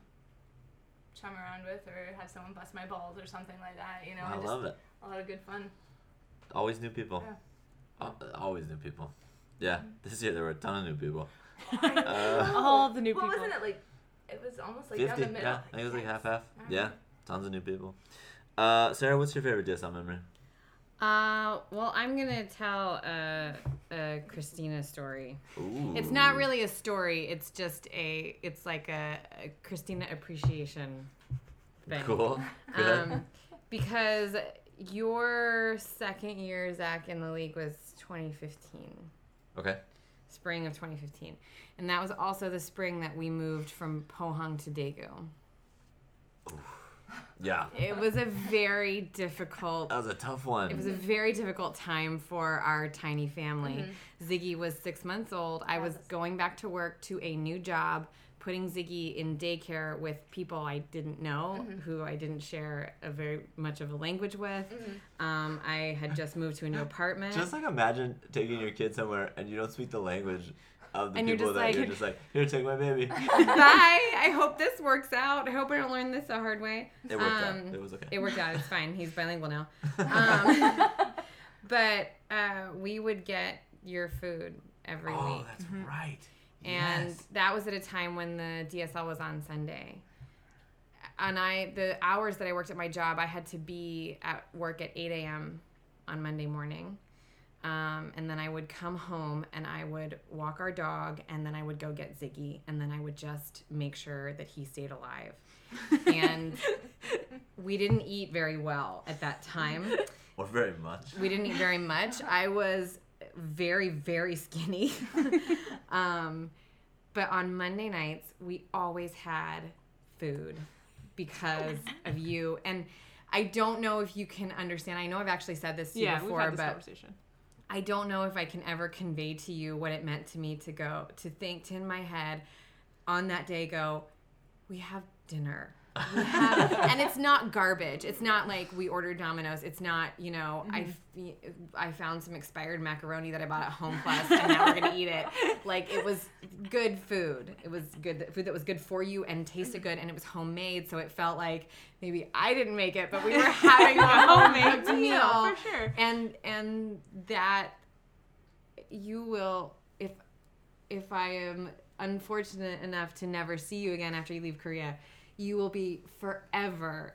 chum around with or have someone bust my balls or something like that, you know. I and just love it. A lot of good fun. Always new people. Yeah. Always new people. Yeah, this year there were a ton of new people. I Uh. All the new what people. wasn't it like? It was almost like down the middle. yeah, I think it was like half half. Yeah. Tons of new people. Uh, Sarah, what's your favorite DSL memory? Uh, well, I'm gonna tell a, a Christina story. Ooh. It's not really a story. It's just a. It's like a, a Christina appreciation thing. cool. Um, because your second year, Zach, in the league was 2015, okay. spring of 2015, and that was also the spring that we moved from Pohang to Daegu. Yeah. It was a very difficult That was a tough one. It was a very difficult time for our tiny family. Mm-hmm. Ziggy was six months old. I was going back to work to a new job, putting Ziggy in daycare with people I didn't know, mm-hmm. who I didn't share a very much of a language with. Mm-hmm. Um, I had just moved to a new apartment. Just like imagine taking your kid somewhere and you don't speak the language of the And people just that like- you're just like, here, take my baby. Bye. I hope this works out. I hope I don't learn this the hard way. It worked Um, out. It was okay. It worked out. It's fine. He's bilingual now. Um, but uh, we would get your food every oh, week. that's right. and yes. that was at a time when the DSL was on Sunday. And I, the hours that I worked at my job, I had to be at work at 8 a.m. on Monday morning. Um, and then I would come home and I would walk our dog, and then I would go get Ziggy, and then I would just make sure that he stayed alive. and we didn't eat very well at that time. Or very much. We didn't eat very much. I was very, very skinny. um, but on Monday nights, we always had food because of you. And I don't know if you can understand. I know I've actually said this to you Yeah, we've before, had this but conversation. I don't know if I can ever convey to you what it meant to me to go, to think to in my head on that day, go, we have dinner. Have, and it's not garbage. It's not like we ordered Domino's. It's not, you know, I, mm-hmm. f- I found some expired macaroni that I bought at Home Plus, and now we're gonna eat it. Like it was good food. It was good food that was good for you and tasted good, and it was homemade. So it felt like maybe I didn't make it, but we were having a homemade meal, for sure. and and that you will if if i am unfortunate enough to never see you again after you leave korea you will be forever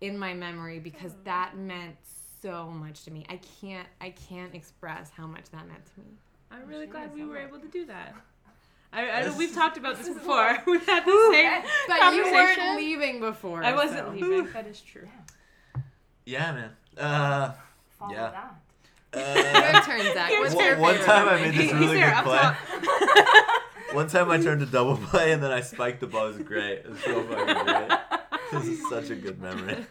in my memory because that meant so much to me i can't i can't express how much that meant to me I'm really glad we were able to do that. I, I know we've talked about this before. We've had the same but you weren't conversation. leaving before I wasn't so. leaving. That is true. Yeah, man. Uh, Follow Yeah. that. your uh, turn zach what's one, your one favorite time I made this really good up play. One time I turned to double play and then I spiked the ball. It was great. It was so fucking great. This is such a good memory.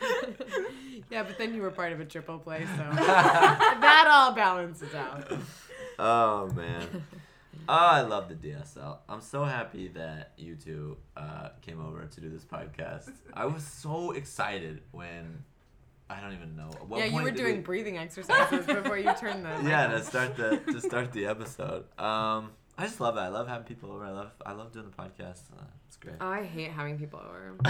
yeah but then you were part of a triple play so that all balances out Oh man. Oh, I love the DSL. I'm so happy that you two uh, came over to do this podcast. I was so excited when I don't even know. What yeah, you were doing we- breathing exercises before you turned the yeah to start the to start the episode. Um, I just love it. I love having people over. I love I love doing the podcast. Uh, it's great. Oh, I hate having people over.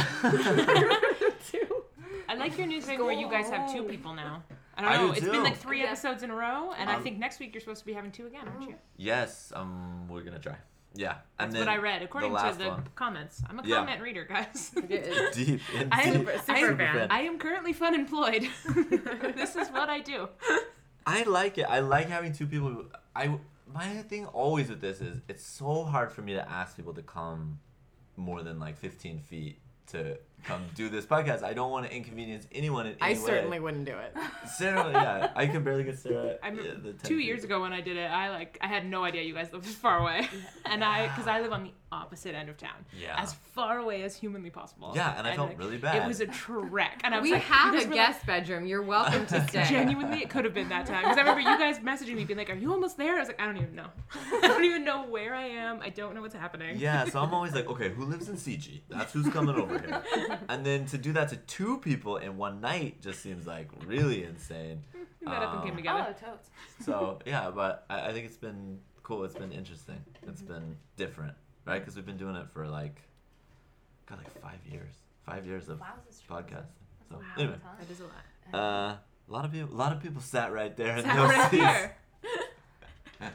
I like your new thing where you guys have two people now. I don't I know. do It's too. been like three Yeah. episodes in a row, and I Um, think next week you're supposed to be having two again, aren't you? yes, um, we're gonna try. Yeah, and That's then what I read according to the one. comments. I'm a Yeah. comment reader, guys. deep. In I am deep. I super am, fan. I am currently fun employed. this is what I do. I like it. I like having two people. I my thing always with this is it's so hard for me to ask people to come more than like 15 feet to come do this podcast. I don't want to inconvenience anyone in I any way. certainly wouldn't do it. Sarah, yeah, I can barely get Sarah. I remember yeah, the 10 two feet. years ago when I did it, I like I had no idea you guys lived this far away, and I because I live on the opposite end of town, Yeah. as far away as humanly possible. Yeah, and I felt like, really bad. It was a trek, and I was We like, have a guys were guest bedroom. You're welcome to stay. genuinely, it could have been that time because I remember you guys messaging me being like, "Are you almost there?" I was like, "I don't even know. I don't even know where I am. I don't know what's happening." Yeah, so I'm always like, okay, who lives in CG? That's who's coming over here. And then to do that to two people in one night just seems like really insane. we met up and came Um, together. Oh, totes. So yeah, but I, I think it's been cool. It's been interesting. It's been different, right? Because we've been doing it for like, got like five years. Five years of Wow, this podcasting. So Wow. anyway, That is a lot. uh, a lot of people, a lot of people sat right there in Sat those right seats. here.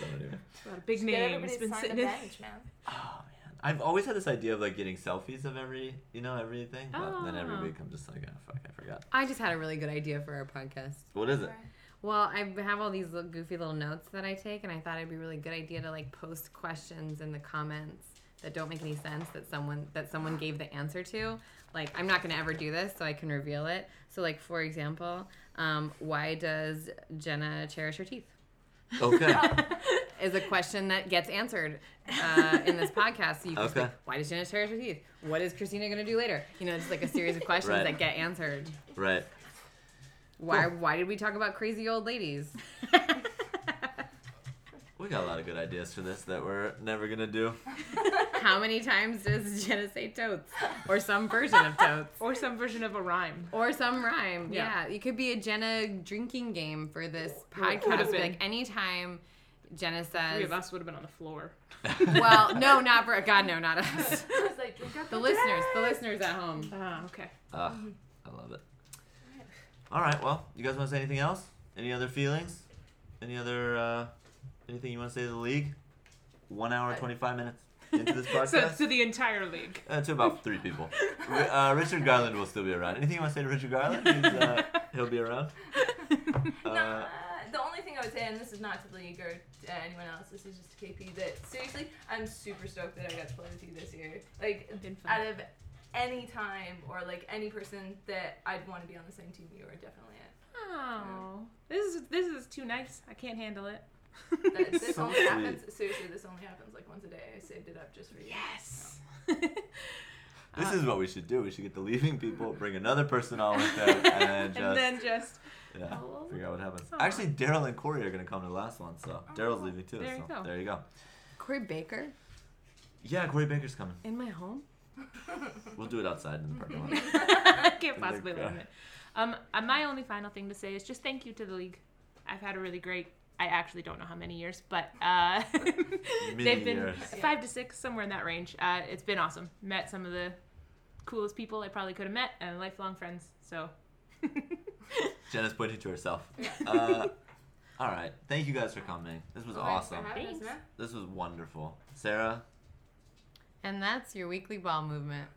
So anyway, A lot of big Get names everybody to been sign sitting the bench, man. oh man, I've always had this idea of like getting selfies of every, you know, everything. But then every Oh. week I'm just like, oh fuck, I forgot. I just had a really good idea for our podcast. What is it? Well, I have all these little goofy little notes that I take, and I thought it'd be a really good idea to like post questions in the comments that don't make any sense that someone that someone gave the answer to. Like, I'm not gonna ever do this, so I can reveal it. So, like for example, um, why does Jenna cherish her teeth? Okay. Is a question that gets answered uh, in this podcast. So you can Okay. like, why does Jenna cherish her teeth? What is Christina gonna do later? You know, it's like a series of questions Right. that get answered. right. Why? Cool. Why did we talk about crazy old ladies? We got a lot of good ideas for this that we're never gonna do. How many times does Jenna say totes? Or some version of totes? Or some version of a rhyme. Or some rhyme. Yeah. Yeah. It could be a Jenna drinking game for this podcast. could've Be been. Like anytime Jenna Three says of us would have been on the floor. Well, no, not for God, no, not us. Like, drink up The listeners, the listeners at home. Ah, okay. Ah, I love it. All right. Well, you guys want to say anything else? Any other feelings? Any other uh, anything you want to say to the league? One hour twenty five minutes into this So podcast. to the entire league. Uh, to about three people. Uh, Richard Garland will still be around. Anything you want to say to Richard Garland? He's, uh, he'll be around. No, Uh, uh, the only thing I would say, and this is not to the league or to anyone else, this is just to KP, that seriously, I'm super stoked that I got to play with you this year. Like, Been fun. out of any time or like any person that I'd want to be on the same team, you are definitely it. Oh, this is this is too nice. I can't handle it. That, this So only sweet. happens, seriously, this only happens like once a day. I saved it up just for you. yes. this is uh, what we should do. We should get the leaving people, bring another person on with them, and then just and then just yeah, Oh. figure out what happens. Aw. Actually, Daryl and Corey are gonna come to the last one, so oh, Daryl's leaving too. There you so go. there you go. Corey Baker Yeah, Corey Baker's coming. in my home. We'll do it outside in the parking lot. I can't And possibly cry. limit. Um, uh, my only final thing to say is just thank you to the league. I've had a really great. I actually don't know how many years, but uh, they've been years. five to six, somewhere in that range. Uh, it's been awesome. Met some of the coolest people I probably could have met, and lifelong friends. So, Jenna's pointing to herself. Uh, all right. Thank you guys for coming. This was Thanks awesome. having Thanks. man. This was wonderful. Sarah, And that's your weekly ball movement.